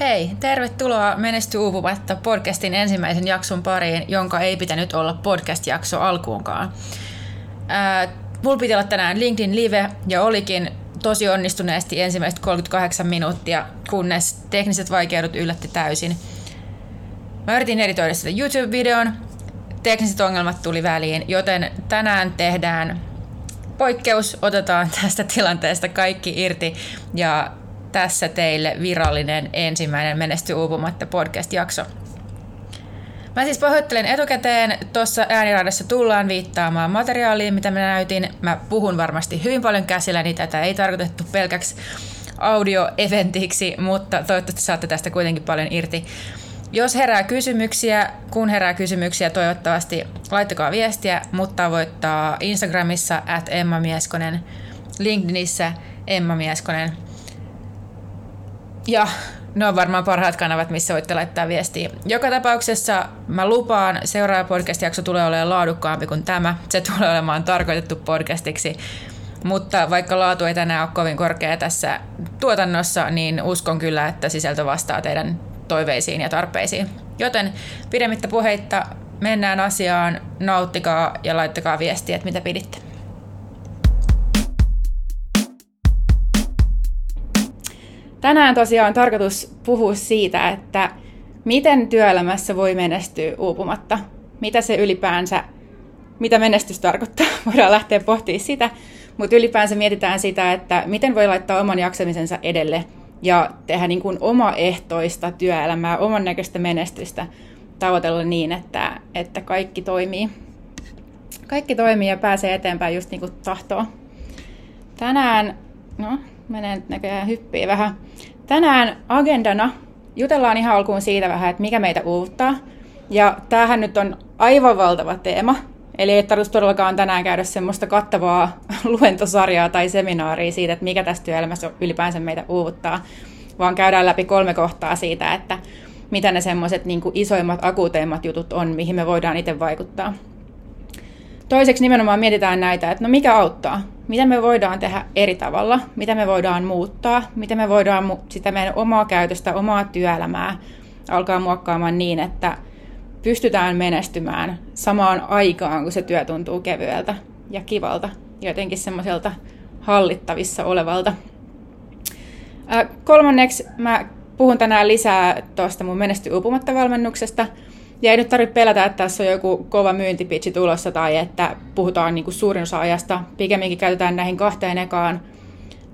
Hei, tervetuloa Menesty uupumatta podcastin ensimmäisen jakson pariin, jonka ei pitänyt olla podcast-jakso alkuunkaan. Ää, mulla piti olla tänään LinkedIn Live ja olikin tosi onnistuneesti ensimmäiset 38 minuuttia, kunnes tekniset vaikeudet yllätti täysin. Mä yritin editoida sitä YouTube-videon, tekniset ongelmat tuli väliin, joten tänään tehdään poikkeus, otetaan tästä tilanteesta kaikki irti ja tässä teille virallinen ensimmäinen Menesty uupumatta podcast-jakso. Mä siis pahoittelen etukäteen, tuossa ääniraadassa tullaan viittaamaan materiaaliin, mitä mä näytin. Mä puhun varmasti hyvin paljon käsillä, niin tätä ei tarkoitettu pelkäksi audio-eventiksi, mutta toivottavasti saatte tästä kuitenkin paljon irti. Jos herää kysymyksiä, kun herää kysymyksiä, toivottavasti laittakaa viestiä, mutta voittaa Instagramissa at Emma Mieskonen, LinkedInissä Emma Mieskonen – ja ne on varmaan parhaat kanavat, missä voitte laittaa viestiä. Joka tapauksessa mä lupaan, seuraava podcast-jakso tulee olemaan laadukkaampi kuin tämä. Se tulee olemaan tarkoitettu podcastiksi. Mutta vaikka laatu ei tänään ole kovin korkea tässä tuotannossa, niin uskon kyllä, että sisältö vastaa teidän toiveisiin ja tarpeisiin. Joten pidemmittä puheitta mennään asiaan, nauttikaa ja laittakaa viestiä, että mitä piditte. Tänään tosiaan on tarkoitus puhua siitä, että miten työelämässä voi menestyä uupumatta. Mitä se ylipäänsä, mitä menestys tarkoittaa. Voidaan lähteä pohtimaan sitä, mutta ylipäänsä mietitään sitä, että miten voi laittaa oman jaksamisensa edelle ja tehdä niin kuin omaehtoista työelämää, oman näköistä menestystä tavoitella niin, että, että kaikki toimii. Kaikki toimii ja pääsee eteenpäin just niin kuin tahtoo. Tänään, no menee näköjään hyppii vähän. Tänään agendana jutellaan ihan alkuun siitä vähän, että mikä meitä uuvuttaa. Ja tämähän nyt on aivan valtava teema. Eli ei tarvitse todellakaan tänään käydä semmoista kattavaa luentosarjaa tai seminaaria siitä, että mikä tässä työelämässä ylipäänsä meitä uuvuttaa, vaan käydään läpi kolme kohtaa siitä, että mitä ne semmoiset niin isoimmat, akuuteimmat jutut on, mihin me voidaan itse vaikuttaa. Toiseksi nimenomaan mietitään näitä, että no mikä auttaa? Mitä me voidaan tehdä eri tavalla? Mitä me voidaan muuttaa? Miten me voidaan sitä meidän omaa käytöstä, omaa työelämää alkaa muokkaamaan niin, että pystytään menestymään samaan aikaan, kun se työ tuntuu kevyeltä ja kivalta, jotenkin semmoiselta hallittavissa olevalta. Kolmanneksi mä puhun tänään lisää tuosta mun menesty valmennuksesta – ja ei nyt tarvitse pelätä, että tässä on joku kova myyntipitsi tulossa tai että puhutaan niin kuin suurin osa ajasta. Pikemminkin käytetään näihin kahteen ekaan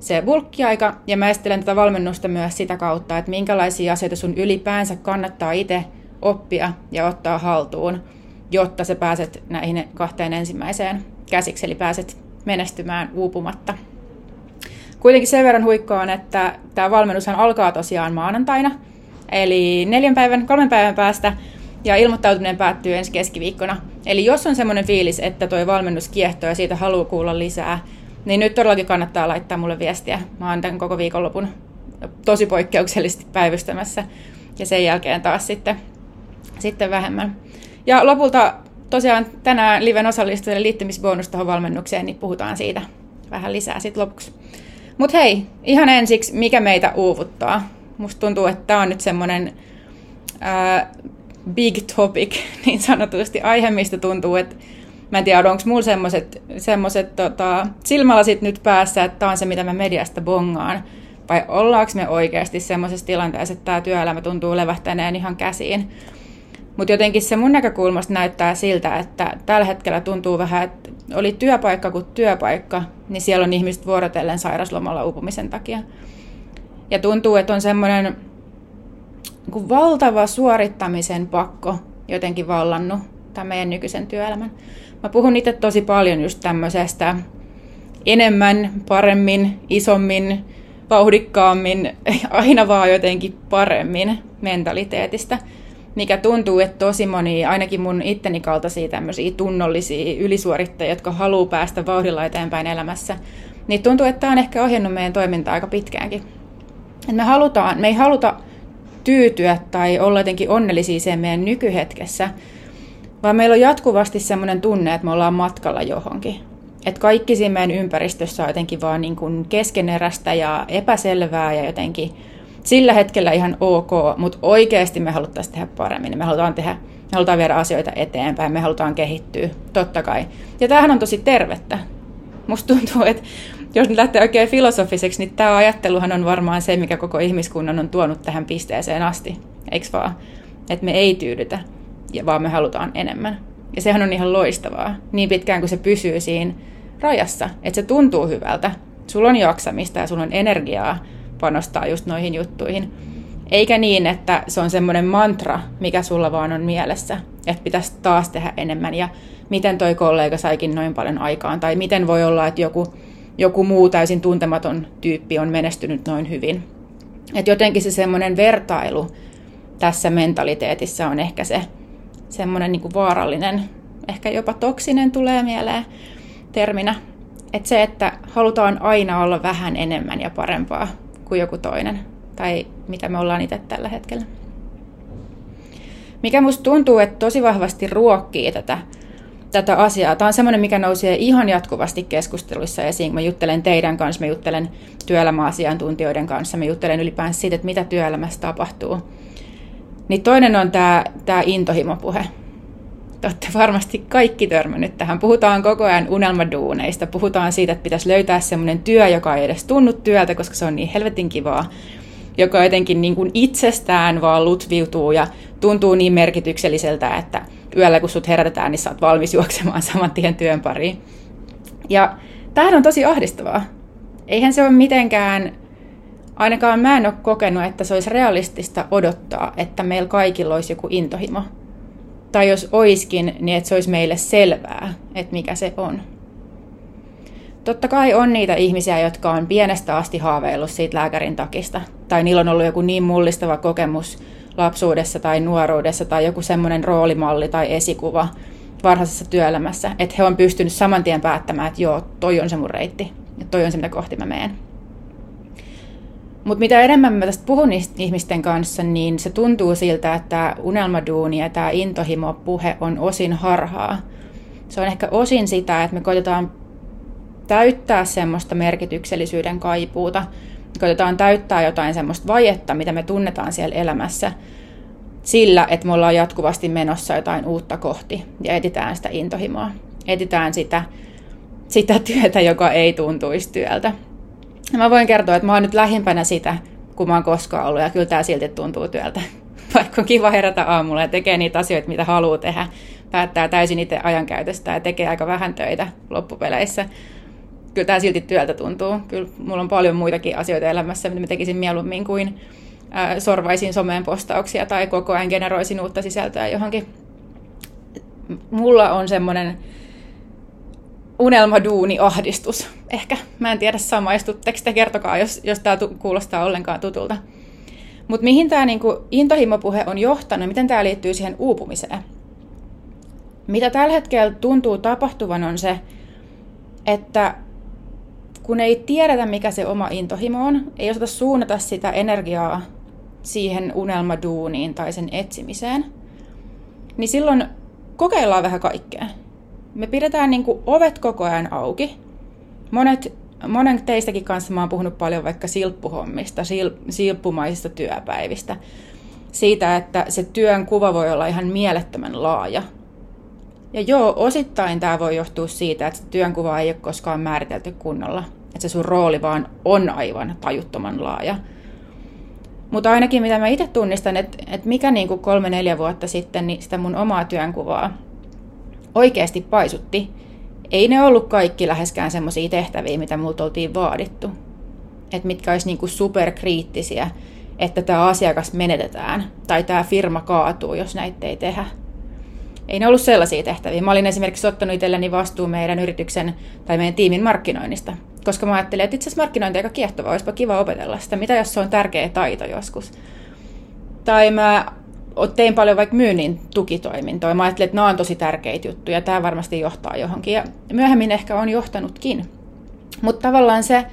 se bulkkiaika ja mä esittelen tätä valmennusta myös sitä kautta, että minkälaisia asioita sun ylipäänsä kannattaa itse oppia ja ottaa haltuun, jotta sä pääset näihin kahteen ensimmäiseen käsiksi, eli pääset menestymään uupumatta. Kuitenkin sen verran huikkoon, että tämä valmennushan alkaa tosiaan maanantaina, eli neljän päivän, kolmen päivän päästä – ja ilmoittautuminen päättyy ensi keskiviikkona. Eli jos on semmoinen fiilis, että toi valmennus kiehtoo ja siitä haluaa kuulla lisää, niin nyt todellakin kannattaa laittaa mulle viestiä. Mä oon tämän koko viikonlopun tosi poikkeuksellisesti päivystämässä ja sen jälkeen taas sitten, sitten vähemmän. Ja lopulta tosiaan tänään liven osallistujille liittymisbonus tuohon valmennukseen, niin puhutaan siitä vähän lisää sitten lopuksi. Mutta hei, ihan ensiksi, mikä meitä uuvuttaa? Musta tuntuu, että tämä on nyt semmoinen big topic, niin sanotusti, aihe, mistä tuntuu, että mä en tiedä, onko mulla semmoiset semmoset, tota, silmälasit nyt päässä, että tämä on se, mitä mä mediasta bongaan, vai ollaanko me oikeasti semmoisessa tilanteessa, että tämä työelämä tuntuu levähtäneen ihan käsiin. Mutta jotenkin se mun näkökulmasta näyttää siltä, että tällä hetkellä tuntuu vähän, että oli työpaikka kuin työpaikka, niin siellä on ihmiset vuorotellen sairaslomalla uupumisen takia. Ja tuntuu, että on semmoinen niin valtava suorittamisen pakko jotenkin vallannut tämän meidän nykyisen työelämän. Mä puhun itse tosi paljon just tämmöisestä enemmän, paremmin, isommin, vauhdikkaammin, aina vaan jotenkin paremmin mentaliteetistä, mikä tuntuu, että tosi moni, ainakin mun itteni kaltaisia tämmöisiä tunnollisia ylisuorittajia, jotka haluaa päästä vauhdilla eteenpäin elämässä, niin tuntuu, että tämä on ehkä ohjannut meidän toimintaa aika pitkäänkin. Et me, halutaan, me ei haluta tyytyä tai olla jotenkin onnellisia sen meidän nykyhetkessä, vaan meillä on jatkuvasti sellainen tunne, että me ollaan matkalla johonkin. Että kaikki siinä meidän ympäristössä on jotenkin vaan niin kuin keskeneräistä ja epäselvää ja jotenkin sillä hetkellä ihan ok, mutta oikeasti me haluttaisiin tehdä paremmin. Me halutaan, tehdä, me halutaan viedä asioita eteenpäin, me halutaan kehittyä, totta kai. Ja tämähän on tosi tervettä. Musta tuntuu, että jos nyt lähtee oikein filosofiseksi, niin tämä ajatteluhan on varmaan se, mikä koko ihmiskunnan on tuonut tähän pisteeseen asti. Eikö vaan? Että me ei tyydytä, vaan me halutaan enemmän. Ja sehän on ihan loistavaa, niin pitkään kuin se pysyy siinä rajassa, että se tuntuu hyvältä. Sulla on jaksamista ja sulla on energiaa panostaa just noihin juttuihin. Eikä niin, että se on semmoinen mantra, mikä sulla vaan on mielessä, että pitäisi taas tehdä enemmän ja miten toi kollega saikin noin paljon aikaan, tai miten voi olla, että joku, joku muu täysin tuntematon tyyppi on menestynyt noin hyvin. Et jotenkin se semmoinen vertailu tässä mentaliteetissa on ehkä se semmoinen niin vaarallinen, ehkä jopa toksinen tulee mieleen terminä. Että se, että halutaan aina olla vähän enemmän ja parempaa kuin joku toinen, tai mitä me ollaan itse tällä hetkellä. Mikä musta tuntuu, että tosi vahvasti ruokkii tätä tätä asiaa. Tämä on semmoinen, mikä nousee ihan jatkuvasti keskusteluissa esiin. Mä juttelen teidän kanssa, mä juttelen työelämäasiantuntijoiden kanssa, mä juttelen ylipäänsä siitä, että mitä työelämässä tapahtuu. Niin toinen on tämä, tämä intohimopuhe. Te olette varmasti kaikki törmännyt tähän. Puhutaan koko ajan unelmaduuneista. Puhutaan siitä, että pitäisi löytää semmoinen työ, joka ei edes tunnu työltä, koska se on niin helvetin kivaa. Joka jotenkin niin kuin itsestään vaan lutviutuu ja tuntuu niin merkitykselliseltä, että yöllä kun sut herätetään, niin sä oot valmis juoksemaan saman tien työn pariin. Ja tämähän on tosi ahdistavaa. Eihän se ole mitenkään, ainakaan mä en ole kokenut, että se olisi realistista odottaa, että meillä kaikilla olisi joku intohimo. Tai jos oiskin, niin että se olisi meille selvää, että mikä se on. Totta kai on niitä ihmisiä, jotka on pienestä asti haaveillut siitä lääkärin takista. Tai niillä on ollut joku niin mullistava kokemus lapsuudessa tai nuoruudessa tai joku semmoinen roolimalli tai esikuva varhaisessa työelämässä, että he on pystynyt saman tien päättämään, että joo, toi on se mun reitti ja toi on se, mitä kohti mä menen. Mutta mitä enemmän mä tästä puhun ihmisten kanssa, niin se tuntuu siltä, että tämä unelmaduuni ja tämä intohimo-puhe on osin harhaa. Se on ehkä osin sitä, että me koitetaan täyttää semmoista merkityksellisyyden kaipuuta, koitetaan täyttää jotain semmoista vajetta, mitä me tunnetaan siellä elämässä, sillä, että me ollaan jatkuvasti menossa jotain uutta kohti ja etitään sitä intohimoa. Etitään sitä, sitä työtä, joka ei tuntuisi työltä. Ja mä voin kertoa, että mä oon nyt lähimpänä sitä, kun mä oon koskaan ollut, ja kyllä tää silti tuntuu työltä. Vaikka on kiva herätä aamulla ja tekee niitä asioita, mitä haluaa tehdä, päättää täysin itse ajankäytöstä ja tekee aika vähän töitä loppupeleissä kyllä tämä silti työltä tuntuu. Kyllä mulla on paljon muitakin asioita elämässä, mitä mä tekisin mieluummin kuin ää, sorvaisin someen postauksia tai koko ajan generoisin uutta sisältöä johonkin. Mulla on semmoinen unelmaduuni-ahdistus. Ehkä. Mä en tiedä, samaistutteko te, kertokaa, jos, jos tämä kuulostaa ollenkaan tutulta. Mutta mihin tämä niinku intohimopuhe on johtanut, miten tämä liittyy siihen uupumiseen? Mitä tällä hetkellä tuntuu tapahtuvan on se, että kun ei tiedetä, mikä se oma intohimo on, ei osata suunnata sitä energiaa siihen unelmaduuniin tai sen etsimiseen, niin silloin kokeillaan vähän kaikkea. Me pidetään niin kuin ovet koko ajan auki. Monet, monen teistäkin kanssa mä oon puhunut paljon vaikka silppuhommista, sil, silppumaisista työpäivistä. Siitä, että se työn kuva voi olla ihan mielettömän laaja. Ja joo, osittain tämä voi johtua siitä, että työnkuva ei ole koskaan määritelty kunnolla että se sun rooli vaan on aivan tajuttoman laaja. Mutta ainakin mitä mä itse tunnistan, että, että mikä niin kuin kolme-neljä vuotta sitten niin sitä mun omaa työnkuvaa oikeasti paisutti, ei ne ollut kaikki läheskään semmoisia tehtäviä, mitä multa oltiin vaadittu. Että mitkä olisi niin kuin superkriittisiä, että tämä asiakas menetetään tai tämä firma kaatuu, jos näitä ei tehdä. Ei ne ollut sellaisia tehtäviä. Mä olin esimerkiksi ottanut itselleni vastuun meidän yrityksen tai meidän tiimin markkinoinnista koska mä ajattelin, että itse asiassa markkinointi on aika kiehtova, olisipa kiva opetella sitä. Mitä jos se on tärkeä taito joskus? Tai mä tein paljon vaikka myynnin tukitoimintoja. Mä ajattelin, että nämä on tosi tärkeitä juttuja, tämä varmasti johtaa johonkin. Ja myöhemmin ehkä on johtanutkin. Mutta tavallaan se,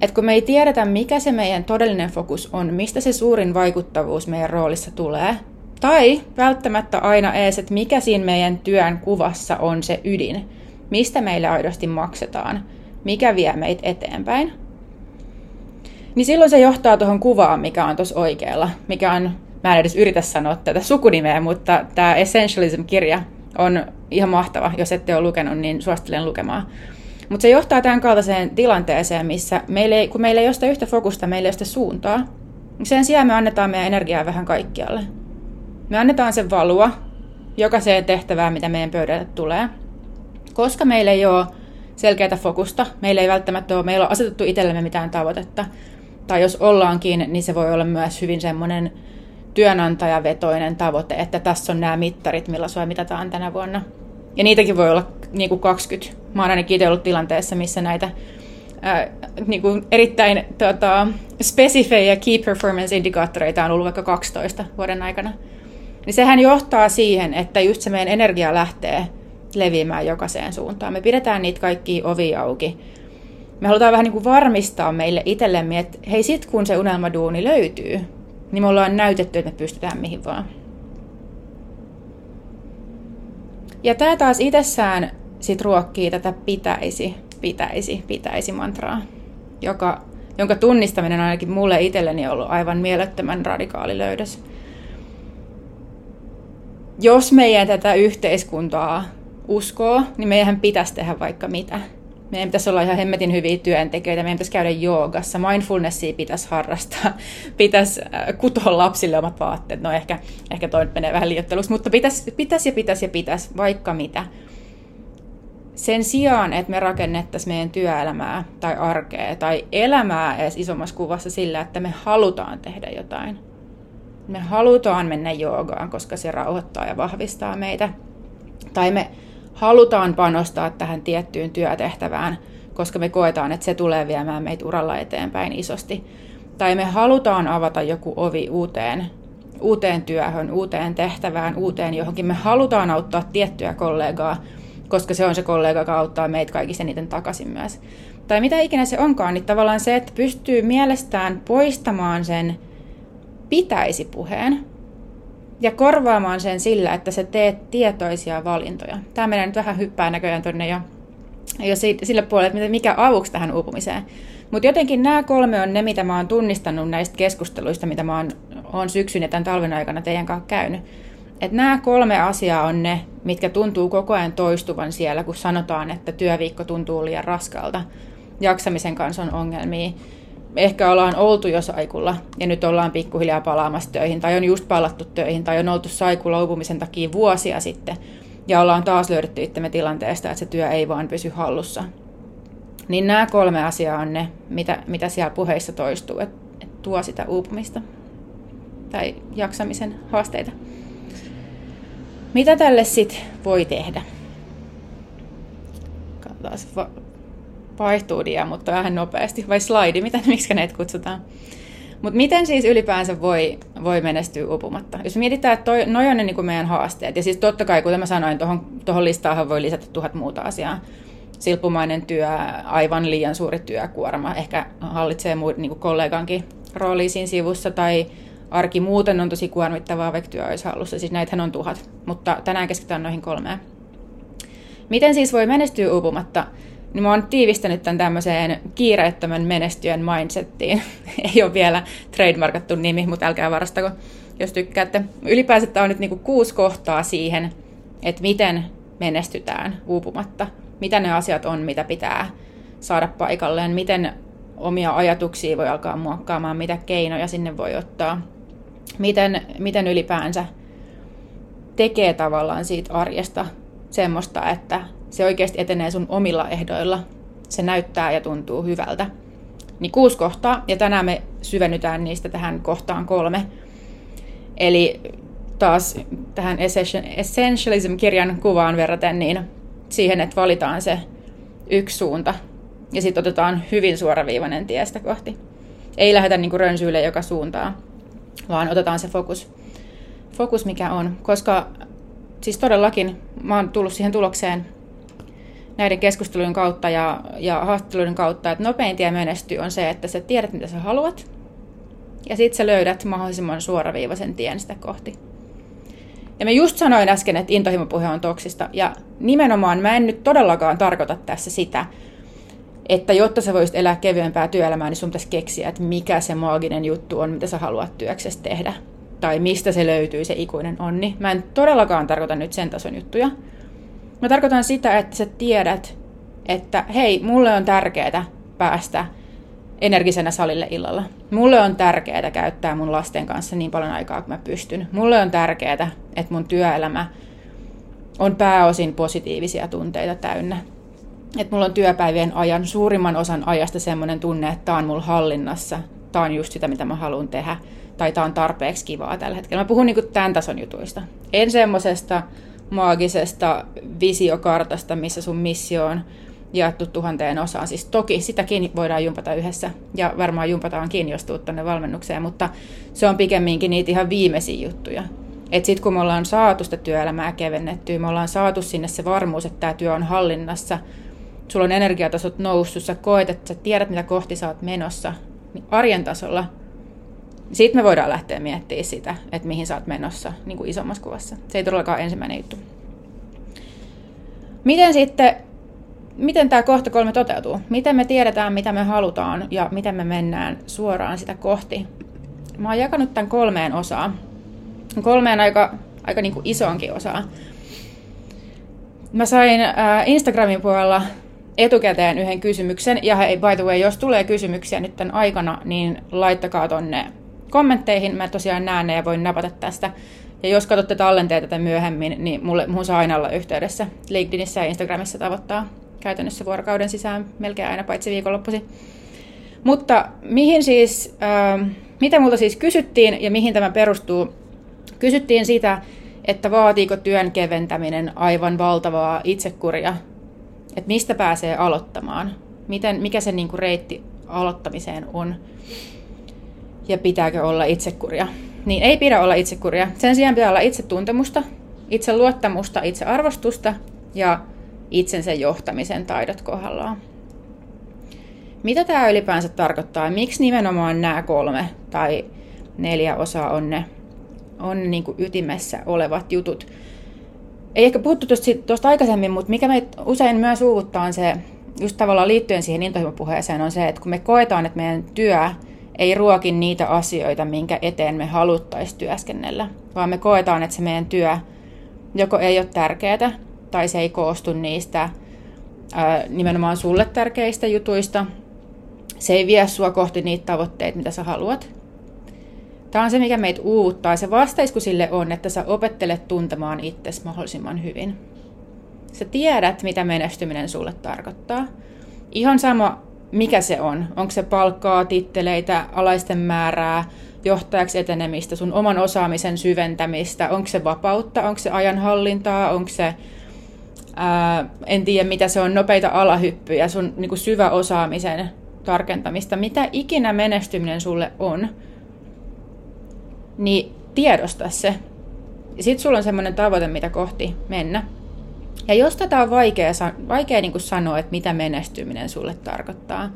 että kun me ei tiedetä, mikä se meidän todellinen fokus on, mistä se suurin vaikuttavuus meidän roolissa tulee, tai välttämättä aina ees, että mikä siinä meidän työn kuvassa on se ydin, mistä meille aidosti maksetaan – mikä vie meitä eteenpäin, niin silloin se johtaa tuohon kuvaan, mikä on tuossa oikealla, mikä on, mä en edes yritä sanoa tätä sukunimeä, mutta tämä Essentialism-kirja on ihan mahtava. Jos ette ole lukenut, niin suosittelen lukemaan. Mutta se johtaa tämän kaltaiseen tilanteeseen, missä meillä ei, kun meillä ei ole sitä yhtä fokusta, meillä ei ole sitä suuntaa, niin sen sijaan me annetaan meidän energiaa vähän kaikkialle. Me annetaan sen valua jokaiseen tehtävään, mitä meidän pöydälle tulee. Koska meillä ei ole selkeää fokusta, meillä ei välttämättä ole, meillä on asetettu itsellemme mitään tavoitetta, tai jos ollaankin, niin se voi olla myös hyvin semmoinen työnantajavetoinen tavoite, että tässä on nämä mittarit, millä sua mitataan tänä vuonna. Ja niitäkin voi olla niin kuin 20. Mä oon ainakin itse ollut tilanteessa, missä näitä ää, niin kuin erittäin tota, spesifejä key performance indikaattoreita on ollut vaikka 12 vuoden aikana. Niin sehän johtaa siihen, että just se meidän energia lähtee leviämään jokaiseen suuntaan. Me pidetään niitä kaikki ovi auki. Me halutaan vähän niin kuin varmistaa meille itsellemme, että hei sit kun se unelmaduuni löytyy, niin me ollaan näytetty, että me pystytään mihin vaan. Ja tämä taas itsessään sit ruokkii tätä pitäisi, pitäisi, pitäisi mantraa, joka, jonka tunnistaminen on ainakin mulle itselleni ollut aivan mielettömän radikaali löydös. Jos meidän tätä yhteiskuntaa uskoo, niin meidän pitäisi tehdä vaikka mitä meidän pitäisi olla ihan hemmetin hyviä työntekijöitä, meidän pitäisi käydä joogassa, mindfulnessia pitäisi harrastaa, pitäisi äh, kutoa lapsille omat vaatteet, no ehkä, ehkä toi nyt menee vähän liioitteluksi, mutta pitäisi, pitäisi ja pitäisi ja pitäisi vaikka mitä. Sen sijaan, että me rakennettaisiin meidän työelämää tai arkea tai elämää edes isommassa kuvassa sillä, että me halutaan tehdä jotain. Me halutaan mennä joogaan, koska se rauhoittaa ja vahvistaa meitä. Tai me halutaan panostaa tähän tiettyyn työtehtävään, koska me koetaan, että se tulee viemään meitä uralla eteenpäin isosti. Tai me halutaan avata joku ovi uuteen, uuteen työhön, uuteen tehtävään, uuteen johonkin. Me halutaan auttaa tiettyä kollegaa, koska se on se kollega, joka auttaa meitä kaikista eniten takaisin myös. Tai mitä ikinä se onkaan, niin tavallaan se, että pystyy mielestään poistamaan sen pitäisi puheen, ja korvaamaan sen sillä, että sä teet tietoisia valintoja. Tämä menee nyt vähän hyppää näköjään tuonne jo, jo sille puolelle, että mikä avuksi tähän uupumiseen. Mutta jotenkin nämä kolme on ne, mitä mä oon tunnistanut näistä keskusteluista, mitä mä oon, oon syksyn ja tämän talven aikana teidän kanssa käynyt. Että nämä kolme asiaa on ne, mitkä tuntuu koko ajan toistuvan siellä, kun sanotaan, että työviikko tuntuu liian raskalta. Jaksamisen kanssa on ongelmia ehkä ollaan oltu jo saikulla ja nyt ollaan pikkuhiljaa palaamassa töihin tai on just palattu töihin tai on oltu saikulla luopumisen takia vuosia sitten ja ollaan taas löydetty itsemme tilanteesta, että se työ ei vaan pysy hallussa. Niin nämä kolme asiaa on ne, mitä, mitä siellä puheissa toistuu, että et tuo sitä uupumista tai jaksamisen haasteita. Mitä tälle sitten voi tehdä? Katsotaan vaihtuu dia, mutta vähän nopeasti, vai slide, mitä, miksi näitä kutsutaan. Mutta miten siis ylipäänsä voi, voi menestyä upumatta? Jos mietitään, että toi, noi on ne niin meidän haasteet, ja siis totta kai, kuten mä sanoin, tuohon, listaahan voi lisätä tuhat muuta asiaa. Silppumainen työ, aivan liian suuri työkuorma, ehkä hallitsee muut, niin kollegankin rooli siinä sivussa, tai arki muuten on tosi kuormittavaa, vaikka työ olisi hallussa. Siis näitähän on tuhat, mutta tänään keskitytään noihin kolmeen. Miten siis voi menestyä uupumatta? Niin mä oon tiivistänyt tämän tämmöiseen kiireettömän menestyön mindsettiin. Ei ole vielä trademarkattu nimi, mutta älkää varastako, jos tykkäätte. Ylipäänsä tämä on nyt niinku kuusi kohtaa siihen, että miten menestytään uupumatta. Mitä ne asiat on, mitä pitää saada paikalleen, miten omia ajatuksia voi alkaa muokkaamaan, mitä keinoja sinne voi ottaa, miten, miten ylipäänsä tekee tavallaan siitä arjesta semmoista, että se oikeasti etenee sun omilla ehdoilla, se näyttää ja tuntuu hyvältä. Niin kuusi kohtaa, ja tänään me syvennytään niistä tähän kohtaan kolme. Eli taas tähän Essentialism-kirjan kuvaan verraten, niin siihen, että valitaan se yksi suunta, ja sitten otetaan hyvin suoraviivainen tiestä kohti. Ei lähdetä niinku rönsyille joka suuntaan, vaan otetaan se fokus, fokus mikä on. Koska siis todellakin mä oon tullut siihen tulokseen näiden keskustelujen kautta ja, ja haastatteluiden kautta, että nopein tie menestyy on se, että sä tiedät, mitä sä haluat, ja sitten sä löydät mahdollisimman suoraviivaisen tien sitä kohti. Ja mä just sanoin äsken, että intohimopuhe on toksista, ja nimenomaan mä en nyt todellakaan tarkoita tässä sitä, että jotta sä voisit elää kevyempää työelämää, niin sun pitäisi keksiä, että mikä se maaginen juttu on, mitä sä haluat työksessä tehdä. Tai mistä se löytyy, se ikuinen onni. Mä en todellakaan tarkoita nyt sen tason juttuja. Mä tarkoitan sitä, että sä tiedät, että hei, mulle on tärkeää päästä energisenä salille illalla. Mulle on tärkeää käyttää mun lasten kanssa niin paljon aikaa kuin mä pystyn. Mulle on tärkeää, että mun työelämä on pääosin positiivisia tunteita täynnä. Että mulla on työpäivien ajan suurimman osan ajasta semmoinen tunne, että tää on mulla hallinnassa. Tää on just sitä, mitä mä haluan tehdä. Tai tää on tarpeeksi kivaa tällä hetkellä. Mä puhun niinku tämän tason jutuista. En semmosesta maagisesta visiokartasta, missä sun missio on jaettu tuhanteen osaan. Siis toki sitäkin voidaan jumpata yhdessä ja varmaan jumpataankin, jos tuut tuonne valmennukseen, mutta se on pikemminkin niitä ihan viimeisiä juttuja. Että sitten kun me ollaan saatu sitä työelämää kevennettyä, me ollaan saatu sinne se varmuus, että tämä työ on hallinnassa, sulla on energiatasot noussut, sä koet, että sä tiedät, mitä kohti sä oot menossa, niin arjen tasolla, sitten me voidaan lähteä miettimään sitä, että mihin sä oot menossa niin kuin isommassa kuvassa. Se ei todellakaan ensimmäinen juttu. Miten sitten miten tämä kohta kolme toteutuu? Miten me tiedetään, mitä me halutaan ja miten me mennään suoraan sitä kohti? Mä oon jakanut tämän kolmeen osaan. Kolmeen aika, aika niin kuin isoonkin osaan. Mä sain äh, Instagramin puolella etukäteen yhden kysymyksen. Ja hei, by the way, jos tulee kysymyksiä nyt tämän aikana, niin laittakaa tonne kommentteihin. Mä tosiaan näen ne ja voin napata tästä. Ja jos katsotte tallenteita tätä myöhemmin, niin mulle, mun saa aina olla yhteydessä. LinkedInissä ja Instagramissa tavoittaa käytännössä vuorokauden sisään melkein aina paitsi viikonloppuisin. Mutta mihin siis, äh, mitä multa siis kysyttiin ja mihin tämä perustuu? Kysyttiin sitä, että vaatiiko työn keventäminen aivan valtavaa itsekuria, että mistä pääsee aloittamaan, Miten, mikä se niinku reitti aloittamiseen on ja pitääkö olla itsekuria. Niin ei pidä olla itsekuria. Sen sijaan pitää olla itsetuntemusta, itse luottamusta, itse arvostusta ja itsensä johtamisen taidot kohdallaan. Mitä tämä ylipäänsä tarkoittaa? Miksi nimenomaan nämä kolme tai neljä osaa on ne, on niin kuin ytimessä olevat jutut? Ei ehkä puhuttu tuosta aikaisemmin, mutta mikä meitä usein myös uuvuttaa on se, just tavallaan liittyen siihen intohimopuheeseen, on se, että kun me koetaan, että meidän työ ei ruoki niitä asioita, minkä eteen me haluttaisiin työskennellä, vaan me koetaan, että se meidän työ joko ei ole tärkeää tai se ei koostu niistä ää, nimenomaan sulle tärkeistä jutuista. Se ei vie sua kohti niitä tavoitteita, mitä sä haluat. Tämä on se, mikä meitä uuttaa. Se vastaisku sille on, että sä opettelet tuntemaan itsesi mahdollisimman hyvin. Sä tiedät, mitä menestyminen sulle tarkoittaa. Ihan sama, mikä se on. Onko se palkkaa, titteleitä, alaisten määrää, johtajaksi etenemistä, sun oman osaamisen syventämistä, onko se vapautta, onko se ajanhallintaa, onko se ää, en tiedä mitä se on, nopeita alahyppyjä, sun niin syvä osaamisen tarkentamista, mitä ikinä menestyminen sulle on, niin tiedosta se. Ja sit sulla on semmoinen tavoite, mitä kohti mennä. Ja jos tätä on vaikea, vaikea niin kuin sanoa, että mitä menestyminen sulle tarkoittaa,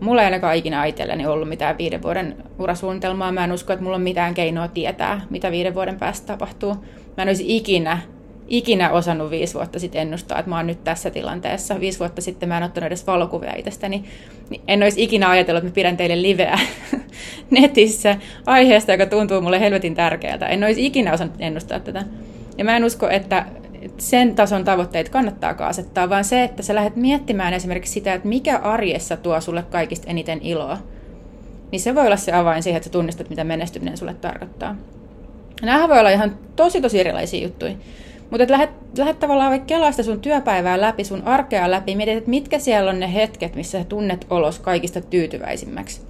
mulla ei ainakaan ikinä itselleni ollut mitään viiden vuoden urasuunnitelmaa. Mä en usko, että mulla on mitään keinoa tietää, mitä viiden vuoden päästä tapahtuu. Mä en olisi ikinä ikinä osannut viisi vuotta sitten ennustaa, että mä oon nyt tässä tilanteessa. Viisi vuotta sitten mä en ottanut edes valokuvia itsestäni. Niin en olisi ikinä ajatellut, että mä pidän teille liveä netissä aiheesta, joka tuntuu mulle helvetin tärkeältä. En olisi ikinä osannut ennustaa tätä. Ja mä en usko, että sen tason tavoitteet kannattaa asettaa, vaan se, että sä lähdet miettimään esimerkiksi sitä, että mikä arjessa tuo sulle kaikista eniten iloa. Niin se voi olla se avain siihen, että sä tunnistat, mitä menestyminen sulle tarkoittaa. Nämähän voi olla ihan tosi tosi erilaisia juttuja. Mutta että lähdet, lähdet tavallaan vaikka sun työpäivää läpi, sun arkea läpi, mietit, että mitkä siellä on ne hetket, missä sä tunnet olos kaikista tyytyväisimmäksi.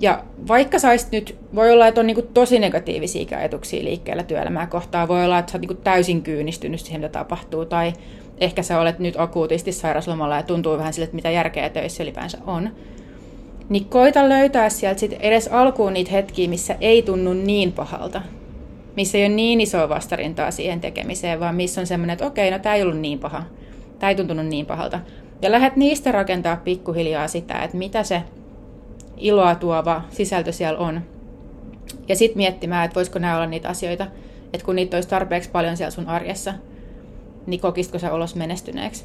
Ja vaikka saisit nyt, voi olla, että on niinku tosi negatiivisia ajatuksia liikkeellä työelämää kohtaan, voi olla, että sä oot niinku täysin kyynistynyt siihen, mitä tapahtuu, tai ehkä sä olet nyt akuutisti sairaslomalla ja tuntuu vähän sille, että mitä järkeä töissä ylipäänsä on. Niin koita löytää sieltä sit edes alkuun niitä hetkiä, missä ei tunnu niin pahalta missä ei ole niin isoa vastarintaa siihen tekemiseen, vaan missä on semmoinen, että okei, no tämä ei ollut niin paha, tämä ei tuntunut niin pahalta. Ja lähdet niistä rakentaa pikkuhiljaa sitä, että mitä se iloa tuova sisältö siellä on. Ja sitten miettimään, että voisiko nämä olla niitä asioita, että kun niitä olisi tarpeeksi paljon siellä sun arjessa, niin kokisitko sä olos menestyneeksi.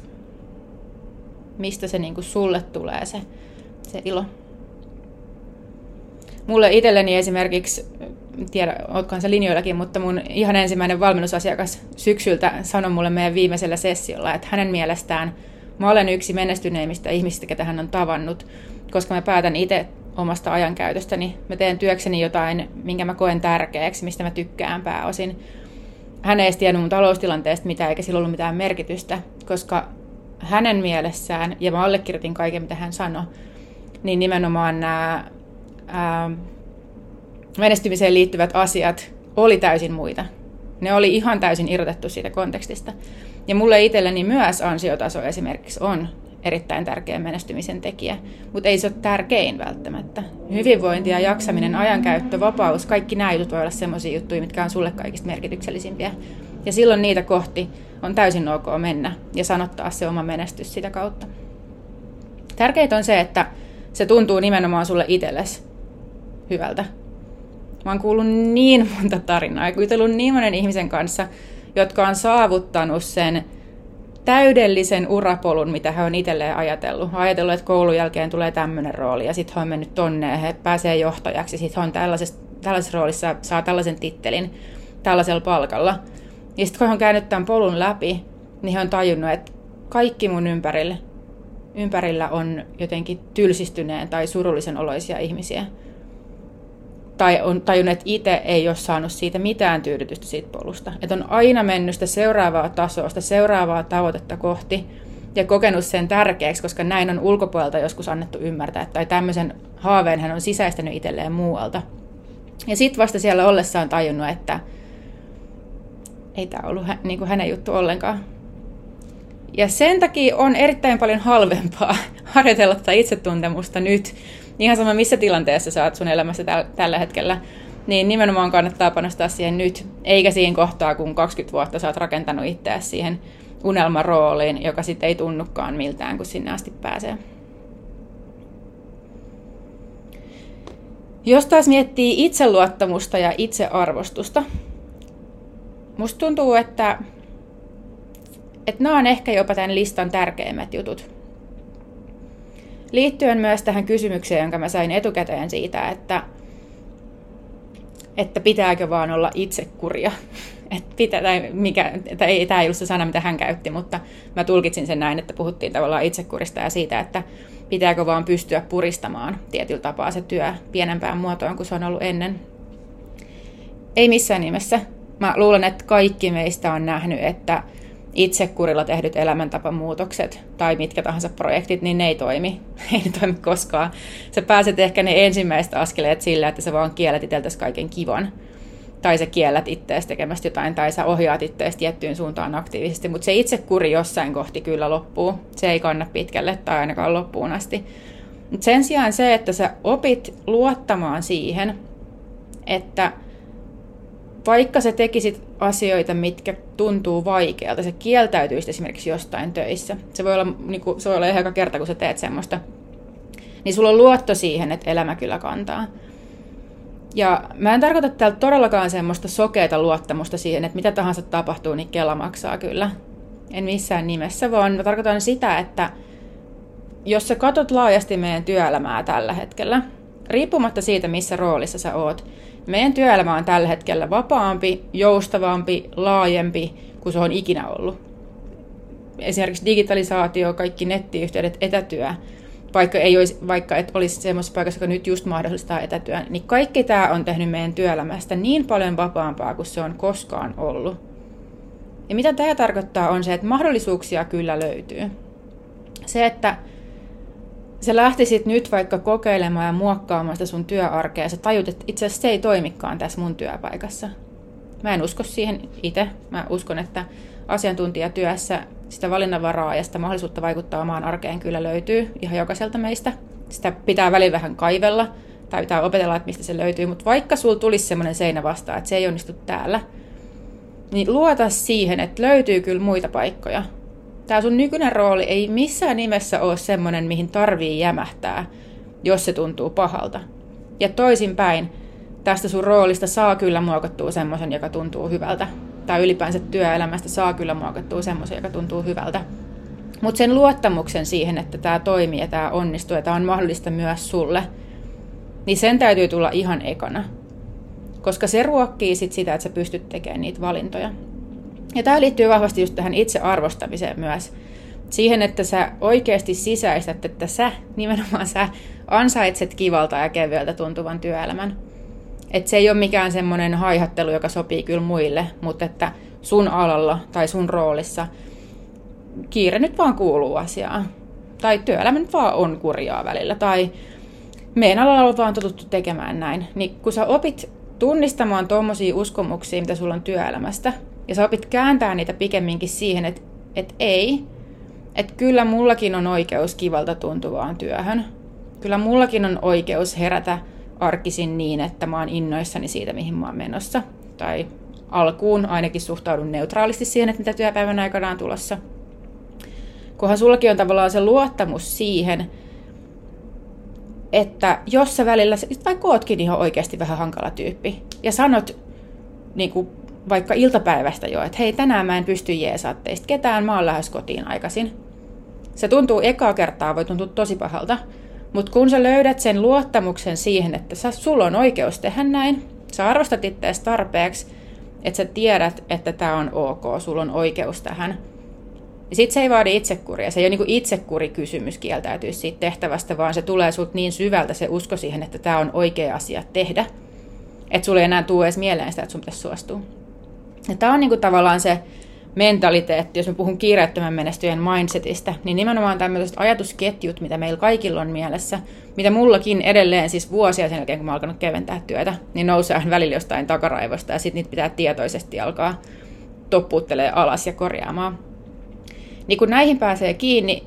mistä se niin kuin sulle tulee se, se ilo. Mulle itselleni esimerkiksi, tiedä, ootkohan se linjoillakin, mutta mun ihan ensimmäinen valmennusasiakas syksyltä sanoi mulle meidän viimeisellä sessiolla, että hänen mielestään mä olen yksi menestyneimmistä ihmisistä, ketä hän on tavannut, koska mä päätän itse omasta ajankäytöstäni. Mä teen työkseni jotain, minkä mä koen tärkeäksi, mistä mä tykkään pääosin. Hän ei tiennyt mun taloustilanteesta mitään, eikä sillä ollut mitään merkitystä, koska hänen mielessään, ja mä allekirjoitin kaiken, mitä hän sanoi, niin nimenomaan nämä ää, menestymiseen liittyvät asiat oli täysin muita. Ne oli ihan täysin irrotettu siitä kontekstista. Ja mulle itselleni myös ansiotaso esimerkiksi on erittäin tärkeä menestymisen tekijä, mutta ei se ole tärkein välttämättä. Hyvinvointi ja jaksaminen, ajankäyttö, vapaus, kaikki nämä jutut voi olla sellaisia juttuja, mitkä on sulle kaikista merkityksellisimpiä. Ja silloin niitä kohti on täysin ok mennä ja sanottaa se oma menestys sitä kautta. Tärkeintä on se, että se tuntuu nimenomaan sulle itsellesi hyvältä. Mä oon kuullut niin monta tarinaa ja kuitellut niin monen ihmisen kanssa, jotka on saavuttanut sen täydellisen urapolun, mitä he on itselleen ajatellut. Ajatellut, että koulun jälkeen tulee tämmöinen rooli ja sitten he on mennyt tonne ja he pääsee johtajaksi. Sitten he on tällaisessa, tällaisessa roolissa, saa tällaisen tittelin tällaisella palkalla. Ja sitten kun he on käynyt tämän polun läpi, niin he on tajunnut, että kaikki mun ympärillä, ympärillä on jotenkin tylsistyneen tai surullisen oloisia ihmisiä tai on tajunnut, että itse ei ole saanut siitä mitään tyydytystä siitä polusta. Että on aina mennyt sitä seuraavaa tasoa, sitä seuraavaa tavoitetta kohti ja kokenut sen tärkeäksi, koska näin on ulkopuolelta joskus annettu ymmärtää, tai tämmöisen haaveen hän on sisäistänyt itselleen muualta. Ja sitten vasta siellä ollessaan tajunnut, että ei tämä ollut niin kuin hänen juttu ollenkaan. Ja sen takia on erittäin paljon halvempaa harjoitella tätä itsetuntemusta nyt, ihan sama missä tilanteessa sä oot sun elämässä täl- tällä hetkellä, niin nimenomaan kannattaa panostaa siihen nyt, eikä siinä kohtaa, kun 20 vuotta sä oot rakentanut itseäsi siihen unelmarooliin, joka sitten ei tunnukaan miltään, kun sinne asti pääsee. Jos taas miettii itseluottamusta ja itsearvostusta, musta tuntuu, että, että nämä on ehkä jopa tämän listan tärkeimmät jutut liittyen myös tähän kysymykseen, jonka mä sain etukäteen siitä, että, että pitääkö vaan olla itsekuria. että pitää, tai mikä, tai ei, tämä ei ollut se sana, mitä hän käytti, mutta mä tulkitsin sen näin, että puhuttiin tavallaan itsekurista ja siitä, että pitääkö vaan pystyä puristamaan tietyllä tapaa se työ pienempään muotoon kuin se on ollut ennen. Ei missään nimessä. Mä luulen, että kaikki meistä on nähnyt, että itsekurilla tehdyt elämäntapamuutokset tai mitkä tahansa projektit, niin ne ei toimi. ei ne toimi koskaan. Sä pääset ehkä ne ensimmäiset askeleet sillä, että sä vaan kiellät itseltäsi kaiken kivan. Tai sä kiellät ittees tekemästä jotain, tai sä ohjaat ittees tiettyyn suuntaan aktiivisesti. Mutta se itsekuri jossain kohti kyllä loppuu. Se ei kanna pitkälle tai ainakaan loppuun asti. Mut sen sijaan se, että sä opit luottamaan siihen, että – vaikka sä tekisit asioita, mitkä tuntuu vaikealta, se kieltäytyisit esimerkiksi jostain töissä. Se voi olla, niin kuin, se voi olla ihan kerta, kun sä teet semmoista. Niin sulla on luotto siihen, että elämä kyllä kantaa. Ja mä en tarkoita täällä todellakaan semmoista sokeita luottamusta siihen, että mitä tahansa tapahtuu, niin Kela maksaa kyllä. En missään nimessä, vaan mä tarkoitan sitä, että jos sä katot laajasti meidän työelämää tällä hetkellä, riippumatta siitä, missä roolissa sä oot, meidän työelämä on tällä hetkellä vapaampi, joustavampi, laajempi kuin se on ikinä ollut. Esimerkiksi digitalisaatio, kaikki nettiyhteydet, etätyö, vaikka, ei olisi, vaikka et olisi semmoisessa paikassa, joka nyt just mahdollistaa etätyön, niin kaikki tämä on tehnyt meidän työelämästä niin paljon vapaampaa kuin se on koskaan ollut. Ja mitä tämä tarkoittaa on se, että mahdollisuuksia kyllä löytyy. Se, että sä lähtisit nyt vaikka kokeilemaan ja muokkaamaan sitä sun työarkea ja sä tajut, että itse asiassa se ei toimikaan tässä mun työpaikassa. Mä en usko siihen itse. Mä uskon, että asiantuntijatyössä sitä valinnanvaraa ja sitä mahdollisuutta vaikuttaa omaan arkeen kyllä löytyy ihan jokaiselta meistä. Sitä pitää välillä vähän kaivella tai pitää opetella, että mistä se löytyy. Mutta vaikka sulla tulisi semmoinen seinä vastaan, että se ei onnistu täällä, niin luota siihen, että löytyy kyllä muita paikkoja, tämä sun nykyinen rooli ei missään nimessä ole semmoinen, mihin tarvii jämähtää, jos se tuntuu pahalta. Ja toisinpäin, tästä sun roolista saa kyllä muokattua semmoisen, joka tuntuu hyvältä. Tai ylipäänsä työelämästä saa kyllä muokattua semmoisen, joka tuntuu hyvältä. Mutta sen luottamuksen siihen, että tämä toimii ja tämä onnistuu ja tämä on mahdollista myös sulle, niin sen täytyy tulla ihan ekana. Koska se ruokkii sit sitä, että sä pystyt tekemään niitä valintoja. Ja tämä liittyy vahvasti just tähän itse arvostamiseen myös. Siihen, että sä oikeasti sisäistät, että sä, nimenomaan sä, ansaitset kivalta ja kevyeltä tuntuvan työelämän. Että se ei ole mikään semmoinen haihattelu, joka sopii kyllä muille, mutta että sun alalla tai sun roolissa kiire nyt vaan kuuluu asiaan. Tai työelämä nyt vaan on kurjaa välillä. Tai meidän alalla on vaan totuttu tekemään näin. Niin kun sä opit tunnistamaan tuommoisia uskomuksia, mitä sulla on työelämästä, ja sä opit kääntää niitä pikemminkin siihen, että, että ei, että kyllä mullakin on oikeus kivalta tuntuvaan työhön. Kyllä mullakin on oikeus herätä arkisin niin, että mä oon innoissani siitä, mihin mä oon menossa. Tai alkuun ainakin suhtaudun neutraalisti siihen, että mitä työpäivän aikana on tulossa. Kunhan sullakin on tavallaan se luottamus siihen, että jos sä välillä, vaikka ootkin ihan oikeasti vähän hankala tyyppi, ja sanot niin kuin vaikka iltapäivästä jo, että hei tänään mä en pysty jeesaa teistä ketään, mä oon lähes kotiin aikaisin. Se tuntuu ekaa kertaa, voi tuntua tosi pahalta, mutta kun sä löydät sen luottamuksen siihen, että sä, sulla on oikeus tehdä näin, sä arvostat itseäsi tarpeeksi, että sä tiedät, että tämä on ok, sulla on oikeus tähän. Ja sit se ei vaadi itsekuria. Se ei ole niin itsekuri kysymys kieltäytyä siitä tehtävästä, vaan se tulee sut niin syvältä se usko siihen, että tämä on oikea asia tehdä. Että sulle ei enää tule edes mieleen sitä, että sun pitäisi suostua. Ja tämä on niin kuin tavallaan se mentaliteetti, jos mä puhun kiireettömän menestyjen mindsetistä, niin nimenomaan tämmöiset ajatusketjut, mitä meillä kaikilla on mielessä, mitä mullakin edelleen siis vuosia sen jälkeen, kun mä oon alkanut keventää työtä, niin nousee välillä jostain takaraivosta ja sitten niitä pitää tietoisesti alkaa toppuuttelee alas ja korjaamaan. Niin kun näihin pääsee kiinni,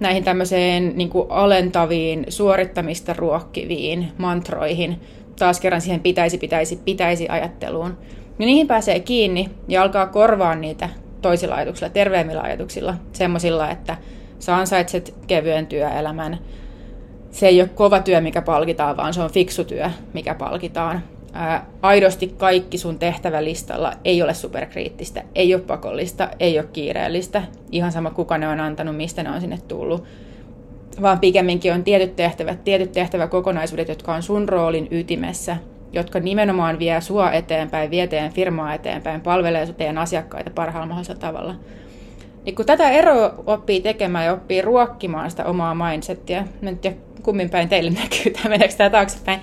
näihin tämmöiseen niin alentaviin, suorittamista ruokkiviin mantroihin, taas kerran siihen pitäisi, pitäisi, pitäisi ajatteluun, niin niihin pääsee kiinni ja alkaa korvaa niitä toisilla ajatuksilla, terveemmillä ajatuksilla, semmoisilla, että sä ansaitset kevyen työelämän. Se ei ole kova työ, mikä palkitaan, vaan se on fiksu työ, mikä palkitaan. Ää, aidosti kaikki sun tehtävälistalla ei ole superkriittistä, ei ole pakollista, ei ole kiireellistä. Ihan sama, kuka ne on antanut, mistä ne on sinne tullut. Vaan pikemminkin on tietyt tehtävät, tietyt tehtäväkokonaisuudet, jotka on sun roolin ytimessä jotka nimenomaan vie sua eteenpäin, vie teidän firmaa eteenpäin, palvelee teidän asiakkaita parhaalla mahdollisella tavalla. Niin kun tätä eroa oppii tekemään ja oppii ruokkimaan sitä omaa mindsettiä, mä en tiedä kummin päin teille näkyy, tai meneekö tämä taaksepäin,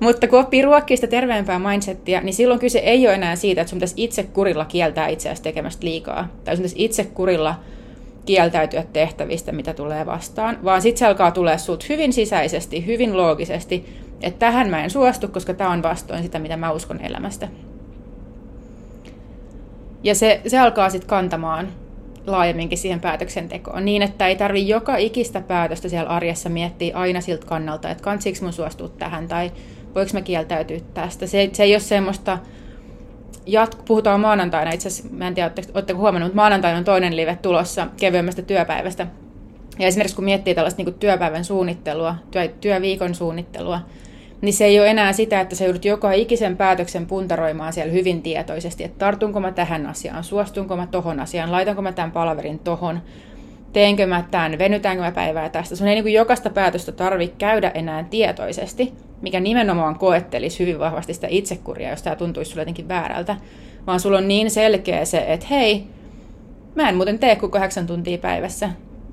mutta kun oppii ruokkia sitä terveempää mindsettiä, niin silloin kyse ei ole enää siitä, että sun pitäisi itse kurilla kieltää itseäsi tekemästä liikaa. Tai sun pitäisi itse kurilla kieltäytyä tehtävistä, mitä tulee vastaan, vaan sitten se alkaa tulee sut hyvin sisäisesti, hyvin loogisesti, että tähän mä en suostu, koska tämä on vastoin sitä, mitä mä uskon elämästä. Ja se, se alkaa sitten kantamaan laajemminkin siihen päätöksentekoon, niin että ei tarvi joka ikistä päätöstä siellä arjessa miettiä aina siltä kannalta, että kansiks mun suostua tähän tai voiko mä kieltäytyä tästä. Se, se ei ole semmoista, jat, puhutaan maanantaina, itse asiassa, mä en tiedä, oletteko huomannut, mutta maanantaina on toinen live tulossa kevyemmästä työpäivästä. Ja esimerkiksi kun miettii tällaista niin työpäivän suunnittelua, työ, työviikon suunnittelua, niin se ei ole enää sitä, että sä joudut joka ikisen päätöksen puntaroimaan siellä hyvin tietoisesti, että tartunko mä tähän asiaan, suostunko mä tohon asiaan, laitanko mä tämän palaverin tohon, teenkö mä tämän, venytäänkö mä päivää tästä. Sun ei niin kuin jokaista päätöstä tarvitse käydä enää tietoisesti, mikä nimenomaan koettelisi hyvin vahvasti sitä itsekuria, jos tämä tuntuisi sulle jotenkin väärältä, vaan sulla on niin selkeä se, että hei, mä en muuten tee kuin kahdeksan tuntia päivässä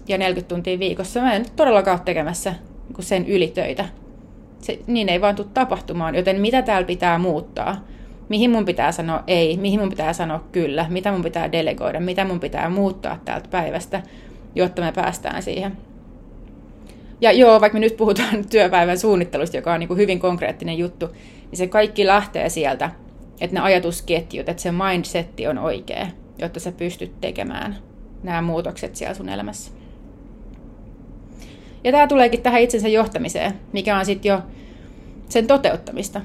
ja 40 tuntia viikossa. Mä en todellakaan ole tekemässä sen ylitöitä se, niin ei vaan tule tapahtumaan, joten mitä täällä pitää muuttaa? Mihin mun pitää sanoa ei, mihin mun pitää sanoa kyllä, mitä mun pitää delegoida, mitä mun pitää muuttaa täältä päivästä, jotta me päästään siihen. Ja joo, vaikka me nyt puhutaan työpäivän suunnittelusta, joka on niin kuin hyvin konkreettinen juttu, niin se kaikki lähtee sieltä, että ne ajatusketjut, että se mindsetti on oikea, jotta sä pystyt tekemään nämä muutokset siellä sun elämässä. Ja tämä tuleekin tähän itsensä johtamiseen, mikä on sitten jo sen toteuttamista.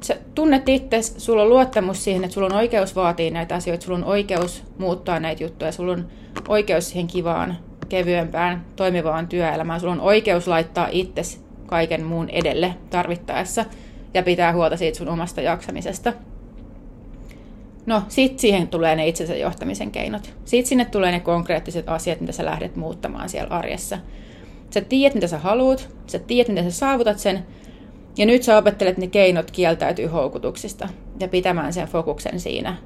Sä tunnet itse, sulla on luottamus siihen, että sulla on oikeus vaatia näitä asioita, sulla on oikeus muuttaa näitä juttuja, sulla on oikeus siihen kivaan, kevyempään, toimivaan työelämään, sulla on oikeus laittaa itse kaiken muun edelle tarvittaessa ja pitää huolta siitä sun omasta jaksamisesta. No, sit siihen tulee ne itsensä johtamisen keinot. Sitten sinne tulee ne konkreettiset asiat, mitä sä lähdet muuttamaan siellä arjessa. Sä tiedät, mitä sä haluat, sä tiedät, miten sä saavutat sen, ja nyt sä opettelet ne keinot kieltäytyy houkutuksista ja pitämään sen fokuksen siinä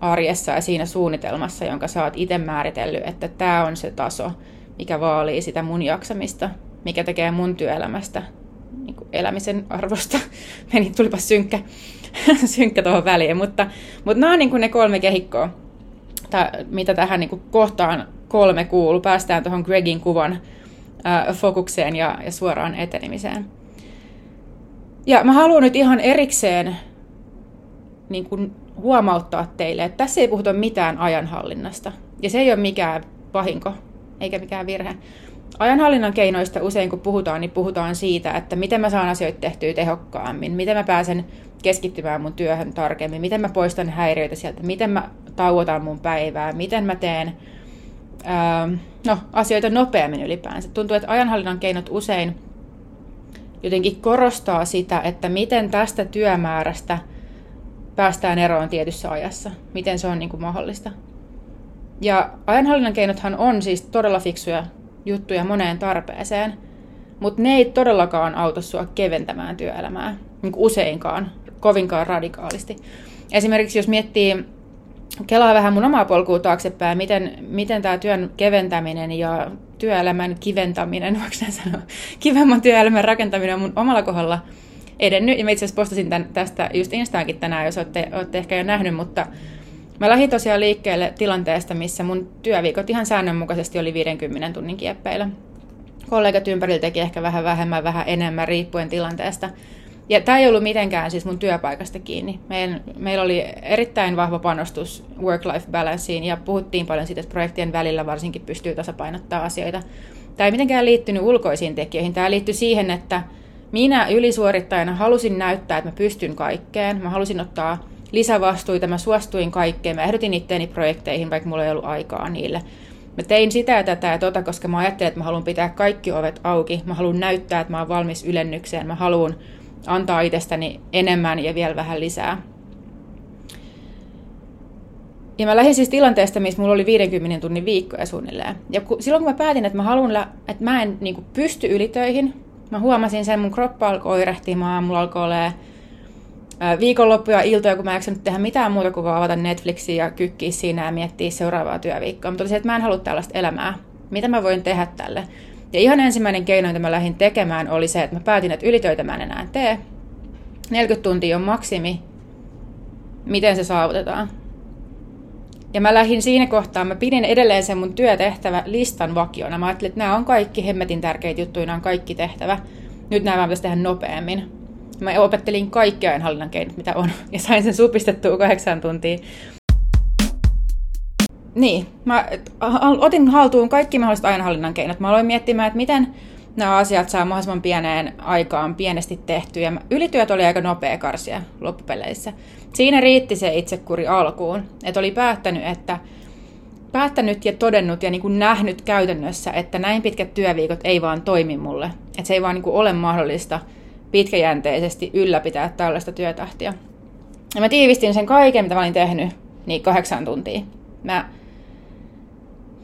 arjessa ja siinä suunnitelmassa, jonka sä oot itse määritellyt, että tämä on se taso, mikä vaalii sitä mun jaksamista, mikä tekee mun työelämästä niin elämisen arvosta. Meni, tulipa synkkä, synkkä tuohon väliin, mutta, mutta nämä on niin ne kolme kehikkoa, mitä tähän niin kohtaan kolme kuuluu. Päästään tuohon Gregin kuvan fokukseen ja, ja suoraan etenemiseen. Ja mä haluan nyt ihan erikseen niin kuin huomauttaa teille, että tässä ei puhuta mitään ajanhallinnasta. Ja se ei ole mikään pahinko, eikä mikään virhe. Ajanhallinnan keinoista usein kun puhutaan, niin puhutaan siitä, että miten mä saan asioita tehtyä tehokkaammin, miten mä pääsen keskittymään mun työhön tarkemmin, miten mä poistan häiriöitä sieltä, miten mä tauotan mun päivää, miten mä teen no, asioita nopeammin ylipäänsä. Tuntuu, että ajanhallinnan keinot usein jotenkin korostaa sitä, että miten tästä työmäärästä päästään eroon tietyssä ajassa, miten se on niin kuin mahdollista. Ja ajanhallinnan keinothan on siis todella fiksuja juttuja moneen tarpeeseen, mutta ne ei todellakaan auta sua keventämään työelämää, niin kuin useinkaan, kovinkaan radikaalisti. Esimerkiksi jos miettii, kelaa vähän mun omaa polkua taaksepäin, miten, miten tämä työn keventäminen ja työelämän kiventäminen, voiko näin sanoa, kivemman työelämän rakentaminen on mun omalla kohdalla edennyt. Ja mä itse asiassa postasin tämän, tästä just Instaankin tänään, jos olette, olette ehkä jo nähnyt, mutta Mä lähdin tosiaan liikkeelle tilanteesta, missä mun työviikot ihan säännönmukaisesti oli 50 tunnin kieppeillä. Kollegat ympärillä teki ehkä vähän vähemmän, vähän enemmän, riippuen tilanteesta. Ja tämä ei ollut mitenkään siis mun työpaikasta kiinni. Meillä, meillä oli erittäin vahva panostus work-life balanceen ja puhuttiin paljon siitä, että projektien välillä varsinkin pystyy tasapainottaa asioita. Tämä ei mitenkään liittynyt ulkoisiin tekijöihin. Tämä liittyi siihen, että minä ylisuorittajana halusin näyttää, että mä pystyn kaikkeen. Mä halusin ottaa lisävastuita, mä suostuin kaikkeen, mä ehdotin itteeni projekteihin, vaikka mulla ei ollut aikaa niille. Mä tein sitä ja tätä ja tota, koska mä ajattelin, että mä haluan pitää kaikki ovet auki. Mä haluan näyttää, että mä oon valmis ylennykseen. Mä haluan antaa itsestäni enemmän ja vielä vähän lisää. Ja mä lähdin siis tilanteesta, missä mulla oli 50 tunnin viikkoja suunnilleen. Ja kun, silloin kun mä päätin, että mä haluan, että mä en niin kuin, pysty ylitöihin, mä huomasin sen, mun kroppa alkoi oirehtimaan, mulla alkoi olemaan viikonloppuja iltoja, kun mä en tehdä mitään muuta kuin vaan avata Netflixiä ja kykkiä siinä ja miettiä seuraavaa työviikkoa. Mutta se, että mä en halua tällaista elämää. Mitä mä voin tehdä tälle? Ja ihan ensimmäinen keino, mitä mä lähdin tekemään, oli se, että mä päätin, että ylitöitä mä en enää tee. 40 tuntia on maksimi. Miten se saavutetaan? Ja mä lähdin siinä kohtaa, mä pidin edelleen sen mun työtehtävä listan vakiona. Mä ajattelin, että nämä on kaikki hemmetin tärkeitä juttuja, nämä on kaikki tehtävä. Nyt nämä pitäisi tehdä nopeammin. Mä opettelin kaikki ajanhallinnan keinot, mitä on, ja sain sen supistettua kahdeksan tuntia. Niin, mä otin haltuun kaikki mahdolliset ajanhallinnan keinot. Mä aloin miettimään, että miten nämä asiat saa mahdollisimman pieneen aikaan pienesti tehtyä. Ylityöt oli aika nopea karsia loppupeleissä. Siinä riitti se itsekuri alkuun, että oli päättänyt, että päättänyt ja todennut ja niin kuin nähnyt käytännössä, että näin pitkät työviikot ei vaan toimi mulle. Että se ei vaan niin kuin ole mahdollista pitkäjänteisesti ylläpitää tällaista työtahtia. Ja mä tiivistin sen kaiken, mitä mä olin tehnyt, niin kahdeksan tuntia. Mä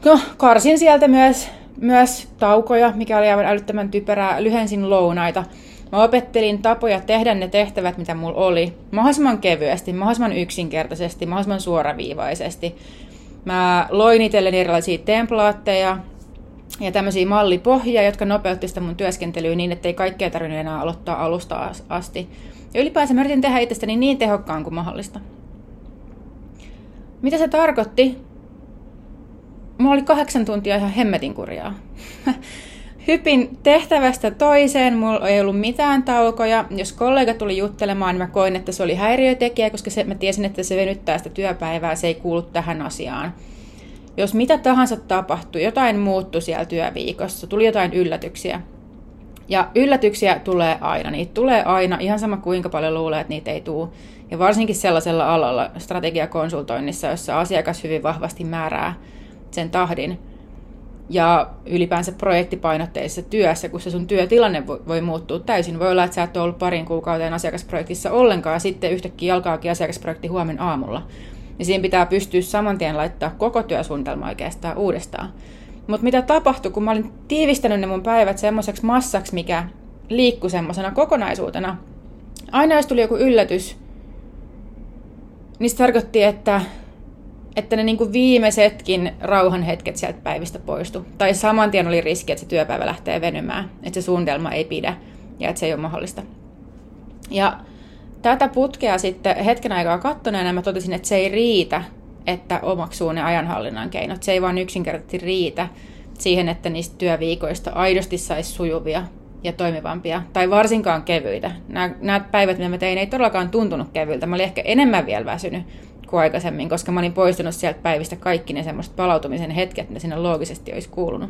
no, karsin sieltä myös, myös taukoja, mikä oli aivan älyttömän typerää. Lyhensin lounaita. Mä opettelin tapoja tehdä ne tehtävät, mitä mulla oli, mahdollisimman kevyesti, mahdollisimman yksinkertaisesti, mahdollisimman suoraviivaisesti. Mä loin itselleni erilaisia templaatteja, ja tämmöisiä mallipohjia, jotka nopeutti sitä mun työskentelyä niin, ettei kaikkea tarvinnut enää aloittaa alusta asti. Ja ylipäänsä mä yritin tehdä itsestäni niin tehokkaan kuin mahdollista. Mitä se tarkoitti? Mulla oli kahdeksan tuntia ihan hemmetin kurjaa. Hypin tehtävästä toiseen, mulla ei ollut mitään taukoja. Jos kollega tuli juttelemaan, mä koin, että se oli häiriötekijä, koska se, mä tiesin, että se venyttää sitä työpäivää, se ei kuulu tähän asiaan jos mitä tahansa tapahtui, jotain muuttui siellä työviikossa, tuli jotain yllätyksiä. Ja yllätyksiä tulee aina, niitä tulee aina, ihan sama kuinka paljon luulee, että niitä ei tule. Ja varsinkin sellaisella alalla strategiakonsultoinnissa, jossa asiakas hyvin vahvasti määrää sen tahdin. ja ylipäänsä projektipainotteisessa työssä, kun se sun työtilanne voi, voi muuttua täysin. Voi olla, että sä et ole ollut parin kuukauteen asiakasprojektissa ollenkaan, ja sitten yhtäkkiä alkaakin asiakasprojekti huomenna aamulla. Ja siinä pitää pystyä saman tien laittaa koko työsuunnitelma oikeastaan uudestaan. Mutta mitä tapahtui, kun mä olin tiivistänyt ne mun päivät semmoiseksi massaksi, mikä liikkui semmoisena kokonaisuutena. Aina jos tuli joku yllätys, niin se tarkoitti, että että ne niinku viimeisetkin rauhan hetket sieltä päivistä poistu. Tai saman tien oli riski, että se työpäivä lähtee venymään, että se suunnitelma ei pidä ja että se ei ole mahdollista. Ja tätä putkea sitten hetken aikaa kattoneena mä totesin, että se ei riitä, että omaksuu ne ajanhallinnan keinot. Se ei vaan yksinkertaisesti riitä siihen, että niistä työviikoista aidosti saisi sujuvia ja toimivampia, tai varsinkaan kevyitä. Nämä, nämä päivät, mitä mä tein, ei todellakaan tuntunut kevyiltä. Mä olin ehkä enemmän vielä väsynyt kuin aikaisemmin, koska mä olin poistunut sieltä päivistä kaikki ne semmoiset palautumisen hetket, mitä sinne loogisesti olisi kuulunut.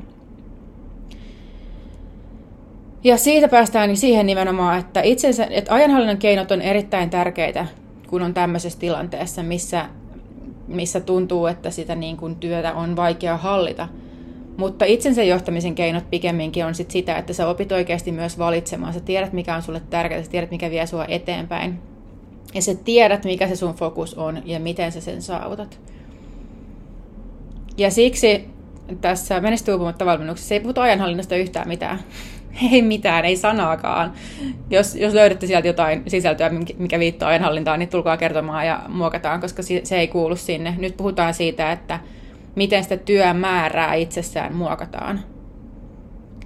Ja siitä päästään siihen nimenomaan, että, itsensä, että ajanhallinnan keinot on erittäin tärkeitä, kun on tämmöisessä tilanteessa, missä, missä tuntuu, että sitä niin kuin työtä on vaikea hallita. Mutta itsensä johtamisen keinot pikemminkin on sit sitä, että sä opit oikeasti myös valitsemaan. Sä tiedät, mikä on sulle tärkeää, sä tiedät, mikä vie sua eteenpäin. Ja sä tiedät, mikä se sun fokus on ja miten sä sen saavutat. Ja siksi tässä menestyupumatta valmennuksessa ei puhuta ajanhallinnasta yhtään mitään. Ei mitään, ei sanaakaan. Jos, jos löydätte sieltä jotain sisältöä, mikä viittaa ajanhallintaan, niin tulkaa kertomaan ja muokataan, koska se ei kuulu sinne. Nyt puhutaan siitä, että miten sitä työmäärää itsessään muokataan.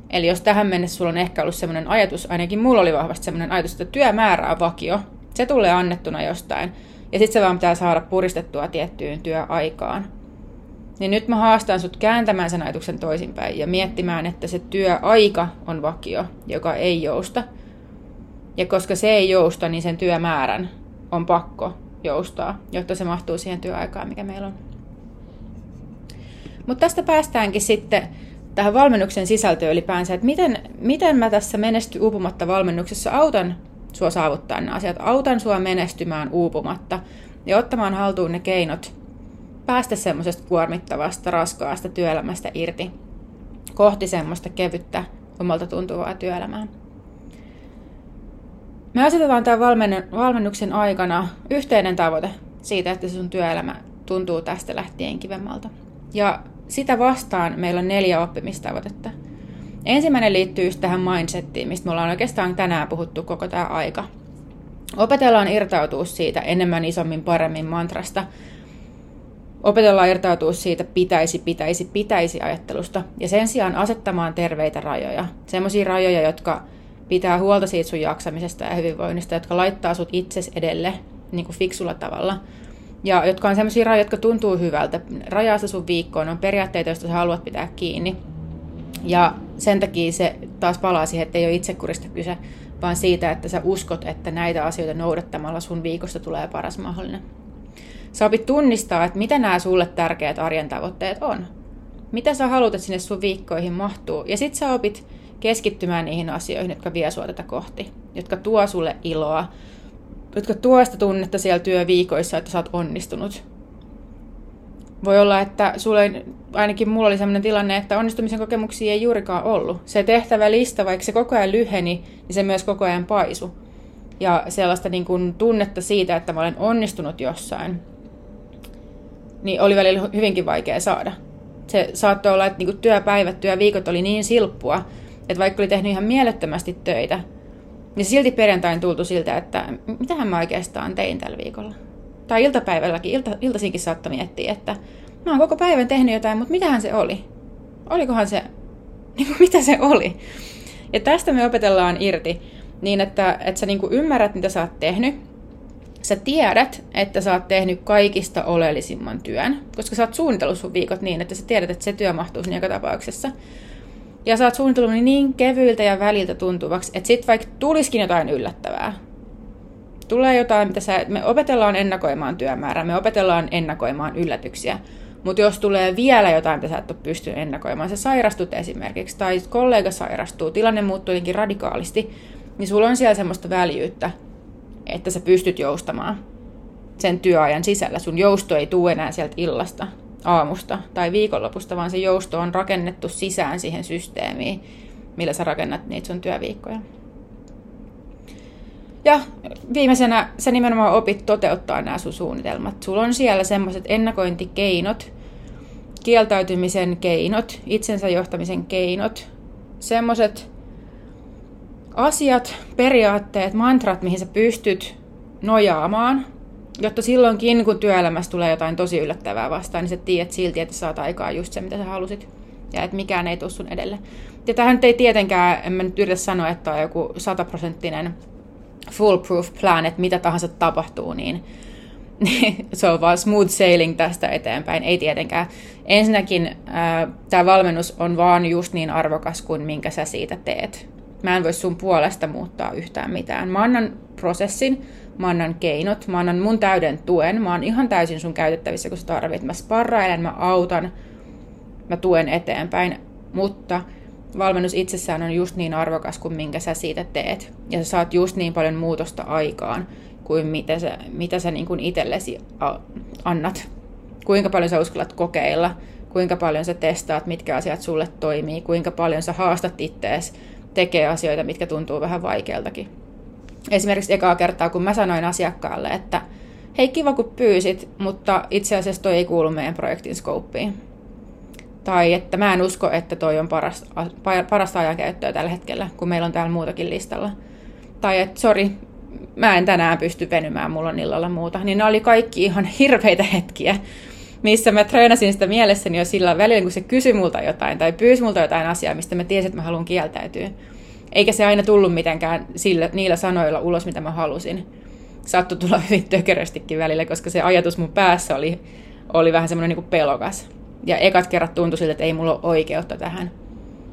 Eli jos tähän mennessä sulla on ehkä ollut sellainen ajatus, ainakin mulla oli vahvasti sellainen ajatus, että työmäärä on vakio, se tulee annettuna jostain. Ja sitten se vaan pitää saada puristettua tiettyyn työaikaan. Niin nyt mä haastan sut kääntämään sen ajatuksen toisinpäin ja miettimään, että se työaika on vakio, joka ei jousta. Ja koska se ei jousta, niin sen työmäärän on pakko joustaa, jotta se mahtuu siihen työaikaan, mikä meillä on. Mutta tästä päästäänkin sitten tähän valmennuksen sisältöön ylipäänsä, että miten, miten mä tässä menesty uupumatta valmennuksessa autan sua saavuttaa ne asiat. Autan sua menestymään uupumatta ja ottamaan haltuun ne keinot päästä semmoisesta kuormittavasta, raskaasta työelämästä irti kohti semmoista kevyttä, omalta tuntuvaa työelämää. Me asetetaan tämän valmennuksen aikana yhteinen tavoite siitä, että sun työelämä tuntuu tästä lähtien kivemmalta. Ja sitä vastaan meillä on neljä oppimistavoitetta – Ensimmäinen liittyy just tähän mindsettiin, mistä me ollaan oikeastaan tänään puhuttu koko tämä aika. Opetellaan irtautua siitä enemmän, isommin, paremmin mantrasta. Opetellaan irtautua siitä pitäisi, pitäisi, pitäisi ajattelusta. Ja sen sijaan asettamaan terveitä rajoja. Sellaisia rajoja, jotka pitää huolta siitä sun jaksamisesta ja hyvinvoinnista, jotka laittaa sut itses edelle niin kuin fiksulla tavalla. Ja jotka on sellaisia rajoja, jotka tuntuu hyvältä. Rajaa sun viikkoon, on periaatteita, joista sä haluat pitää kiinni. Ja sen takia se taas palaa siihen, että ei ole itsekurista kyse, vaan siitä, että sä uskot, että näitä asioita noudattamalla sun viikosta tulee paras mahdollinen. Sä opit tunnistaa, että mitä nämä sulle tärkeät arjen tavoitteet on. Mitä sä haluat, että sinne sun viikkoihin mahtuu. Ja sit sä opit keskittymään niihin asioihin, jotka vie sua tätä kohti. Jotka tuo sulle iloa. Jotka tuo sitä tunnetta siellä työviikoissa, että sä oot onnistunut voi olla, että sulle, ainakin mulla oli sellainen tilanne, että onnistumisen kokemuksia ei juurikaan ollut. Se tehtävä lista, vaikka se koko ajan lyheni, niin se myös koko ajan paisu. Ja sellaista niin kuin tunnetta siitä, että mä olen onnistunut jossain, niin oli välillä hyvinkin vaikea saada. Se saattoi olla, että niin kuin työpäivät, työviikot oli niin silppua, että vaikka oli tehnyt ihan mielettömästi töitä, niin silti perjantain tultu siltä, että mitähän mä oikeastaan tein tällä viikolla tai iltapäivälläkin, ilta, iltaisinkin saattoi miettiä, että mä oon koko päivän tehnyt jotain, mutta mitähän se oli? Olikohan se, niin kuin, mitä se oli? Ja tästä me opetellaan irti niin, että, että sä niin kuin ymmärrät, mitä sä oot tehnyt. Sä tiedät, että sä oot tehnyt kaikista oleellisimman työn, koska sä oot suunnitellut sun viikot niin, että sä tiedät, että se työ mahtuu sinne joka tapauksessa. Ja sä oot suunnitellut niin kevyiltä ja väliltä tuntuvaksi, että sit vaikka tulisikin jotain yllättävää, tulee jotain, mitä sä, me opetellaan ennakoimaan työmäärää, me opetellaan ennakoimaan yllätyksiä. Mutta jos tulee vielä jotain, mitä sä et ole pystynyt ennakoimaan, sä sairastut esimerkiksi, tai kollega sairastuu, tilanne muuttuu jotenkin radikaalisti, niin sulla on siellä semmoista väljyyttä, että sä pystyt joustamaan sen työajan sisällä. Sun jousto ei tule enää sieltä illasta aamusta tai viikonlopusta, vaan se jousto on rakennettu sisään siihen systeemiin, millä sä rakennat niitä sun työviikkoja. Ja viimeisenä sä nimenomaan opit toteuttaa nämä sun suunnitelmat. Sulla on siellä semmoiset ennakointikeinot, kieltäytymisen keinot, itsensä johtamisen keinot, semmoiset asiat, periaatteet, mantrat, mihin sä pystyt nojaamaan, jotta silloinkin, kun työelämässä tulee jotain tosi yllättävää vastaan, niin sä tiedät silti, että saat aikaa just se, mitä sä halusit. Ja että mikään ei tule sun edelle. Ja tähän ei tietenkään, en mä nyt yritä sanoa, että on joku sataprosenttinen foolproof plan, että mitä tahansa tapahtuu, niin, se on vaan smooth sailing tästä eteenpäin. Ei tietenkään. Ensinnäkin tämä valmennus on vaan just niin arvokas kuin minkä sä siitä teet. Mä en voi sun puolesta muuttaa yhtään mitään. Mä annan prosessin, mä annan keinot, mä annan mun täyden tuen, mä oon ihan täysin sun käytettävissä, kun sä tarvit. Mä sparrailen, mä autan, mä tuen eteenpäin, mutta valmennus itsessään on just niin arvokas kuin minkä sä siitä teet. Ja sä saat just niin paljon muutosta aikaan kuin mitä sä, mitä sä niin kuin itsellesi annat. Kuinka paljon sä uskallat kokeilla, kuinka paljon sä testaat, mitkä asiat sulle toimii, kuinka paljon sä haastat ittees tekee asioita, mitkä tuntuu vähän vaikealtakin. Esimerkiksi ekaa kertaa, kun mä sanoin asiakkaalle, että hei kiva kun pyysit, mutta itse asiassa toi ei kuulu meidän projektin skouppiin. Tai että mä en usko, että toi on parasta, parasta ajankäyttöä tällä hetkellä, kun meillä on täällä muutakin listalla. Tai että sori, mä en tänään pysty venymään, mulla on illalla muuta. Niin ne oli kaikki ihan hirveitä hetkiä, missä mä treenasin sitä mielessäni jo sillä välillä, kun se kysyi multa jotain tai pyysi multa jotain asiaa, mistä mä tiesin, että mä haluan kieltäytyä. Eikä se aina tullut mitenkään sillä, niillä sanoilla ulos, mitä mä halusin. Saattoi tulla hyvin tökeröstikin välillä, koska se ajatus mun päässä oli, oli vähän semmoinen niin pelokas. Ja ekat kerrat tuntui siltä, että ei mulla ole oikeutta tähän.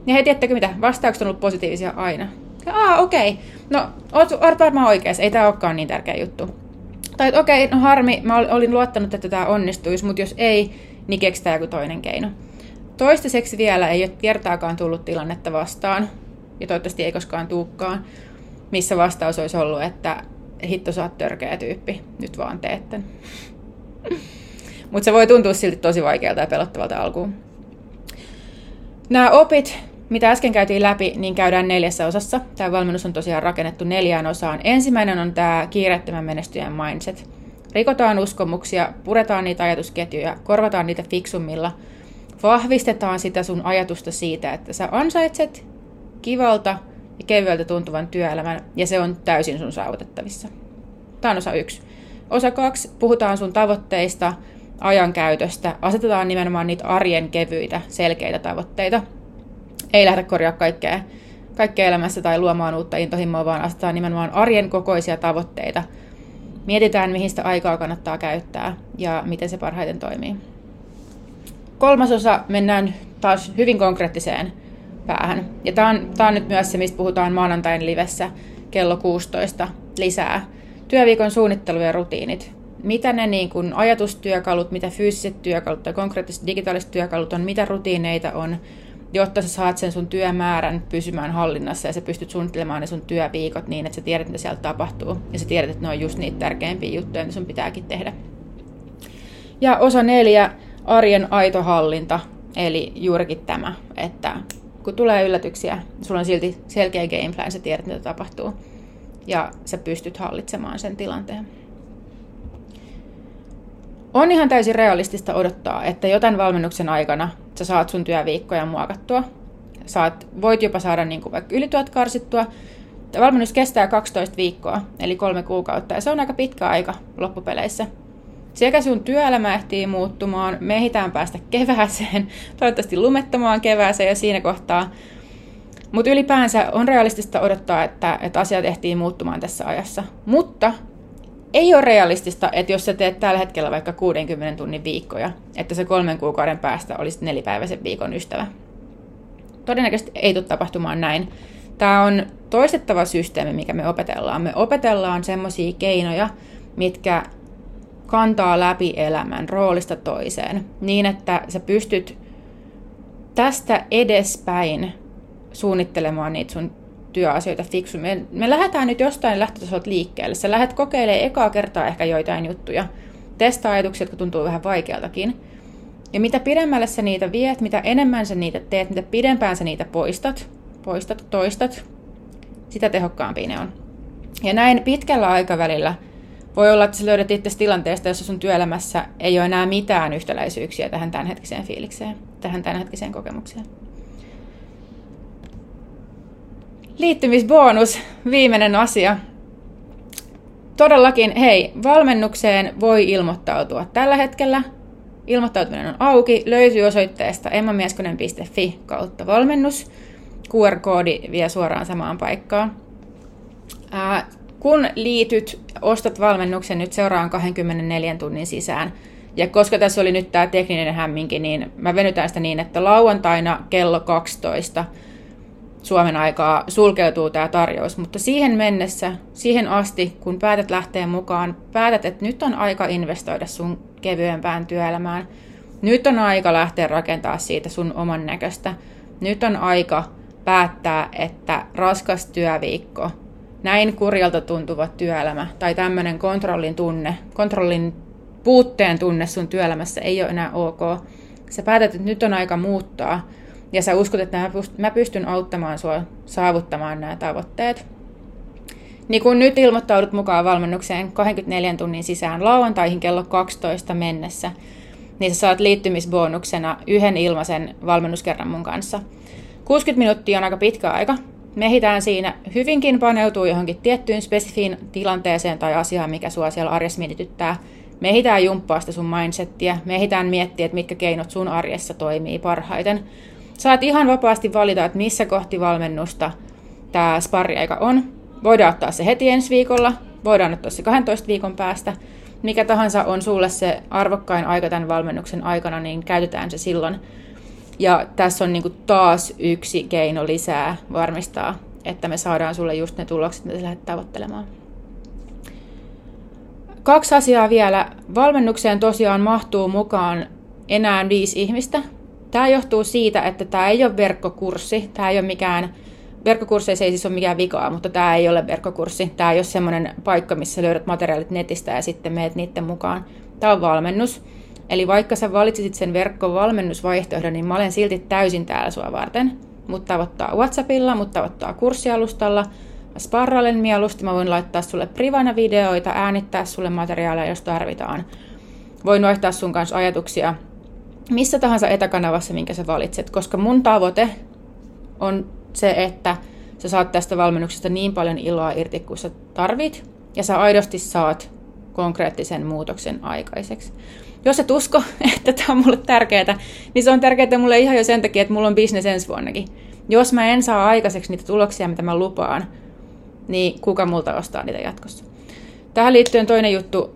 Ja hei, tiedättekö mitä? Vastaukset on ollut positiivisia aina. Aa, okei. Okay. No, oot, oot varmaan oikeassa. Ei tämä olekaan niin tärkeä juttu. Tai että okei, okay, no harmi, mä olin luottanut, että tämä onnistuisi, mutta jos ei, niin keksitään joku toinen keino. Toistaiseksi vielä ei ole kertaakaan tullut tilannetta vastaan, ja toivottavasti ei koskaan tuukkaan, missä vastaus olisi ollut, että hitto sä oot törkeä tyyppi, nyt vaan teetten. Mutta se voi tuntua silti tosi vaikealta ja pelottavalta alkuun. Nämä opit, mitä äsken käytiin läpi, niin käydään neljässä osassa. Tämä valmennus on tosiaan rakennettu neljään osaan. Ensimmäinen on tämä kiireettömän menestyjän mindset. Rikotaan uskomuksia, puretaan niitä ajatusketjuja, korvataan niitä fiksummilla, vahvistetaan sitä sun ajatusta siitä, että sä ansaitset kivalta ja kevyeltä tuntuvan työelämän, ja se on täysin sun saavutettavissa. Tämä on osa yksi. Osa kaksi, puhutaan sun tavoitteista, ajankäytöstä, asetetaan nimenomaan niitä arjen kevyitä, selkeitä tavoitteita. Ei lähdetä korjaa kaikkea, kaikkea elämässä tai luomaan uutta intohimoa, vaan asetetaan nimenomaan arjen kokoisia tavoitteita. Mietitään, mihin sitä aikaa kannattaa käyttää ja miten se parhaiten toimii. Kolmas osa mennään taas hyvin konkreettiseen päähän. Ja tämä on, tämä on nyt myös se, mistä puhutaan maanantain livessä kello 16 lisää. Työviikon suunnittelu ja rutiinit mitä ne niin kuin ajatustyökalut, mitä fyysiset työkalut tai konkreettiset digitaaliset työkalut on, mitä rutiineita on, jotta sä saat sen sun työmäärän pysymään hallinnassa ja sä pystyt suunnittelemaan ne sun työviikot niin, että sä tiedät, mitä siellä tapahtuu. Ja sä tiedät, että ne on just niitä tärkeimpiä juttuja, mitä sun pitääkin tehdä. Ja osa neljä, arjen aito hallinta. Eli juurikin tämä, että kun tulee yllätyksiä, sulla on silti selkeä game plan, sä tiedät, mitä tapahtuu. Ja sä pystyt hallitsemaan sen tilanteen. On ihan täysin realistista odottaa, että jotain valmennuksen aikana sä saat sun työviikkoja muokattua. Saat, voit jopa saada niin kuin vaikka ylityöt karsittua. Valmennus kestää 12 viikkoa, eli kolme kuukautta, ja se on aika pitkä aika loppupeleissä. Sekä sun työelämä ehtii muuttumaan, me ehditään päästä kevääseen, toivottavasti lumettomaan kevääseen ja siinä kohtaa. Mutta ylipäänsä on realistista odottaa, että, että asiat ehtii muuttumaan tässä ajassa. Mutta ei ole realistista, että jos sä teet tällä hetkellä vaikka 60 tunnin viikkoja, että se kolmen kuukauden päästä olisi nelipäiväisen viikon ystävä. Todennäköisesti ei tule tapahtumaan näin. Tämä on toistettava systeemi, mikä me opetellaan. Me opetellaan semmoisia keinoja, mitkä kantaa läpi elämän roolista toiseen, niin että sä pystyt tästä edespäin suunnittelemaan niitä sun työasioita fiksummin. Me, me lähdetään nyt jostain lähtötasolta liikkeelle. Sä lähdet kokeilemaan ekaa kertaa ehkä joitain juttuja. Testaa ajatuksia, jotka tuntuu vähän vaikealtakin. Ja mitä pidemmälle sä niitä viet, mitä enemmän sä niitä teet, mitä pidempään sä niitä poistat, poistat, toistat, sitä tehokkaampia ne on. Ja näin pitkällä aikavälillä voi olla, että sä löydät itse tilanteesta, jossa sun työelämässä ei ole enää mitään yhtäläisyyksiä tähän tämänhetkiseen fiilikseen, tähän tämänhetkiseen kokemukseen. Liittymisbonus, viimeinen asia. Todellakin, hei, valmennukseen voi ilmoittautua tällä hetkellä. Ilmoittautuminen on auki, löytyy osoitteesta emmamieskonen.fi kautta valmennus. QR-koodi vie suoraan samaan paikkaan. Ää, kun liityt, ostat valmennuksen nyt seuraan 24 tunnin sisään, ja koska tässä oli nyt tämä tekninen hämminki, niin mä venytään sitä niin, että lauantaina kello 12 Suomen aikaa sulkeutuu tämä tarjous, mutta siihen mennessä, siihen asti, kun päätät lähteä mukaan, päätät, että nyt on aika investoida sun kevyempään työelämään. Nyt on aika lähteä rakentaa siitä sun oman näköistä. Nyt on aika päättää, että raskas työviikko, näin kurjalta tuntuva työelämä tai tämmöinen kontrollin tunne, kontrollin puutteen tunne sun työelämässä ei ole enää ok. Sä päätät, että nyt on aika muuttaa ja sä uskot, että mä pystyn auttamaan sua saavuttamaan nämä tavoitteet. Niin kun nyt ilmoittaudut mukaan valmennukseen 24 tunnin sisään lauantaihin kello 12 mennessä, niin sä saat liittymisbonuksena yhden ilmaisen valmennuskerran mun kanssa. 60 minuuttia on aika pitkä aika. Mehitään siinä hyvinkin paneutuu johonkin tiettyyn spesifiin tilanteeseen tai asiaan, mikä sua siellä arjessa mietityttää. Mehitään jumppaa sitä sun mindsettiä, mehitään miettiä, että mitkä keinot sun arjessa toimii parhaiten – Saat ihan vapaasti valita, että missä kohti valmennusta tämä sparriaika on. Voidaan ottaa se heti ensi viikolla, voidaan ottaa se 12 viikon päästä. Mikä tahansa on sulle se arvokkain aika tämän valmennuksen aikana, niin käytetään se silloin. Ja tässä on niinku taas yksi keino lisää varmistaa, että me saadaan sulle just ne tulokset, mitä sä lähdet tavoittelemaan. Kaksi asiaa vielä. Valmennukseen tosiaan mahtuu mukaan enää viisi ihmistä, Tämä johtuu siitä, että tämä ei ole verkkokurssi. Tämä ei ole mikään, verkkokursseissa ei siis ole mikään vikaa, mutta tämä ei ole verkkokurssi. Tämä ei ole semmoinen paikka, missä löydät materiaalit netistä ja sitten meet niiden mukaan. Tämä on valmennus. Eli vaikka sä valitsisit sen verkkovalmennusvaihtoehdon, niin mä olen silti täysin täällä sua varten. Mutta tavoittaa WhatsAppilla, mutta tavoittaa kurssialustalla. Mä sparrailen mieluusti, mä voin laittaa sulle privana videoita, äänittää sulle materiaaleja, jos tarvitaan. Voin vaihtaa sun kanssa ajatuksia missä tahansa etäkanavassa, minkä sä valitset, koska mun tavoite on se, että sä saat tästä valmennuksesta niin paljon iloa irti kuin sä tarvit, ja sä aidosti saat konkreettisen muutoksen aikaiseksi. Jos et usko, että tämä on mulle tärkeää, niin se on tärkeää mulle ihan jo sen takia, että mulla on bisnes ensi vuonnakin. Jos mä en saa aikaiseksi niitä tuloksia, mitä mä lupaan, niin kuka multa ostaa niitä jatkossa. Tähän liittyen toinen juttu.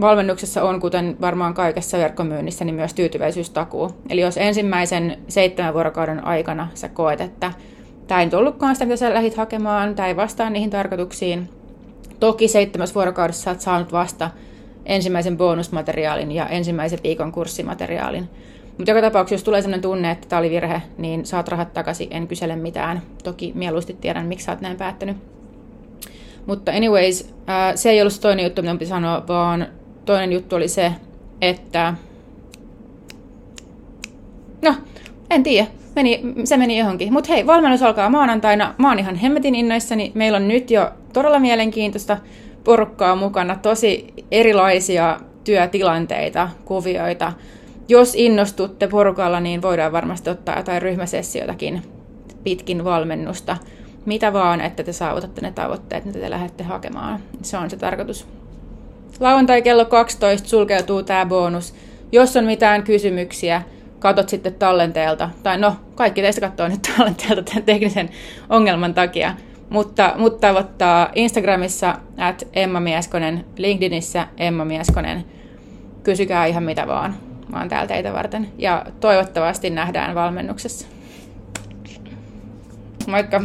Valmennuksessa on, kuten varmaan kaikessa verkkomyynnissä, niin myös tyytyväisyystakuu. Eli jos ensimmäisen seitsemän vuorokauden aikana sä koet, että tämä ei ollutkaan sitä, mitä sä lähdit hakemaan, tämä ei vastaa niihin tarkoituksiin, toki seitsemäs vuorokaudessa sä oot saanut vasta ensimmäisen bonusmateriaalin ja ensimmäisen viikon kurssimateriaalin. Mutta joka tapauksessa, jos tulee sellainen tunne, että tämä oli virhe, niin saat rahat takaisin, en kysele mitään. Toki mieluusti tiedän, miksi sä oot näin päättänyt. Mutta anyways, se ei ollut se toinen juttu, mitä piti sanoa, vaan toinen juttu oli se, että... No, en tiedä. Meni, se meni johonkin. Mutta hei, valmennus alkaa maanantaina. Mä oon ihan hemmetin innoissani. Meillä on nyt jo todella mielenkiintoista porukkaa mukana. Tosi erilaisia työtilanteita, kuvioita. Jos innostutte porukalla, niin voidaan varmasti ottaa jotain ryhmäsessioitakin pitkin valmennusta. Mitä vaan, että te saavutatte ne tavoitteet, mitä te lähdette hakemaan. Se on se tarkoitus. Lauantai kello 12 sulkeutuu tämä bonus. Jos on mitään kysymyksiä, katot sitten tallenteelta. Tai no, kaikki teistä katsoo nyt tallenteelta tämän teknisen ongelman takia. Mutta, mutta tavoittaa Instagramissa at Emma Mieskonen, LinkedInissä Emma Mieskonen. Kysykää ihan mitä vaan. Mä oon täällä teitä varten. Ja toivottavasti nähdään valmennuksessa. Moikka!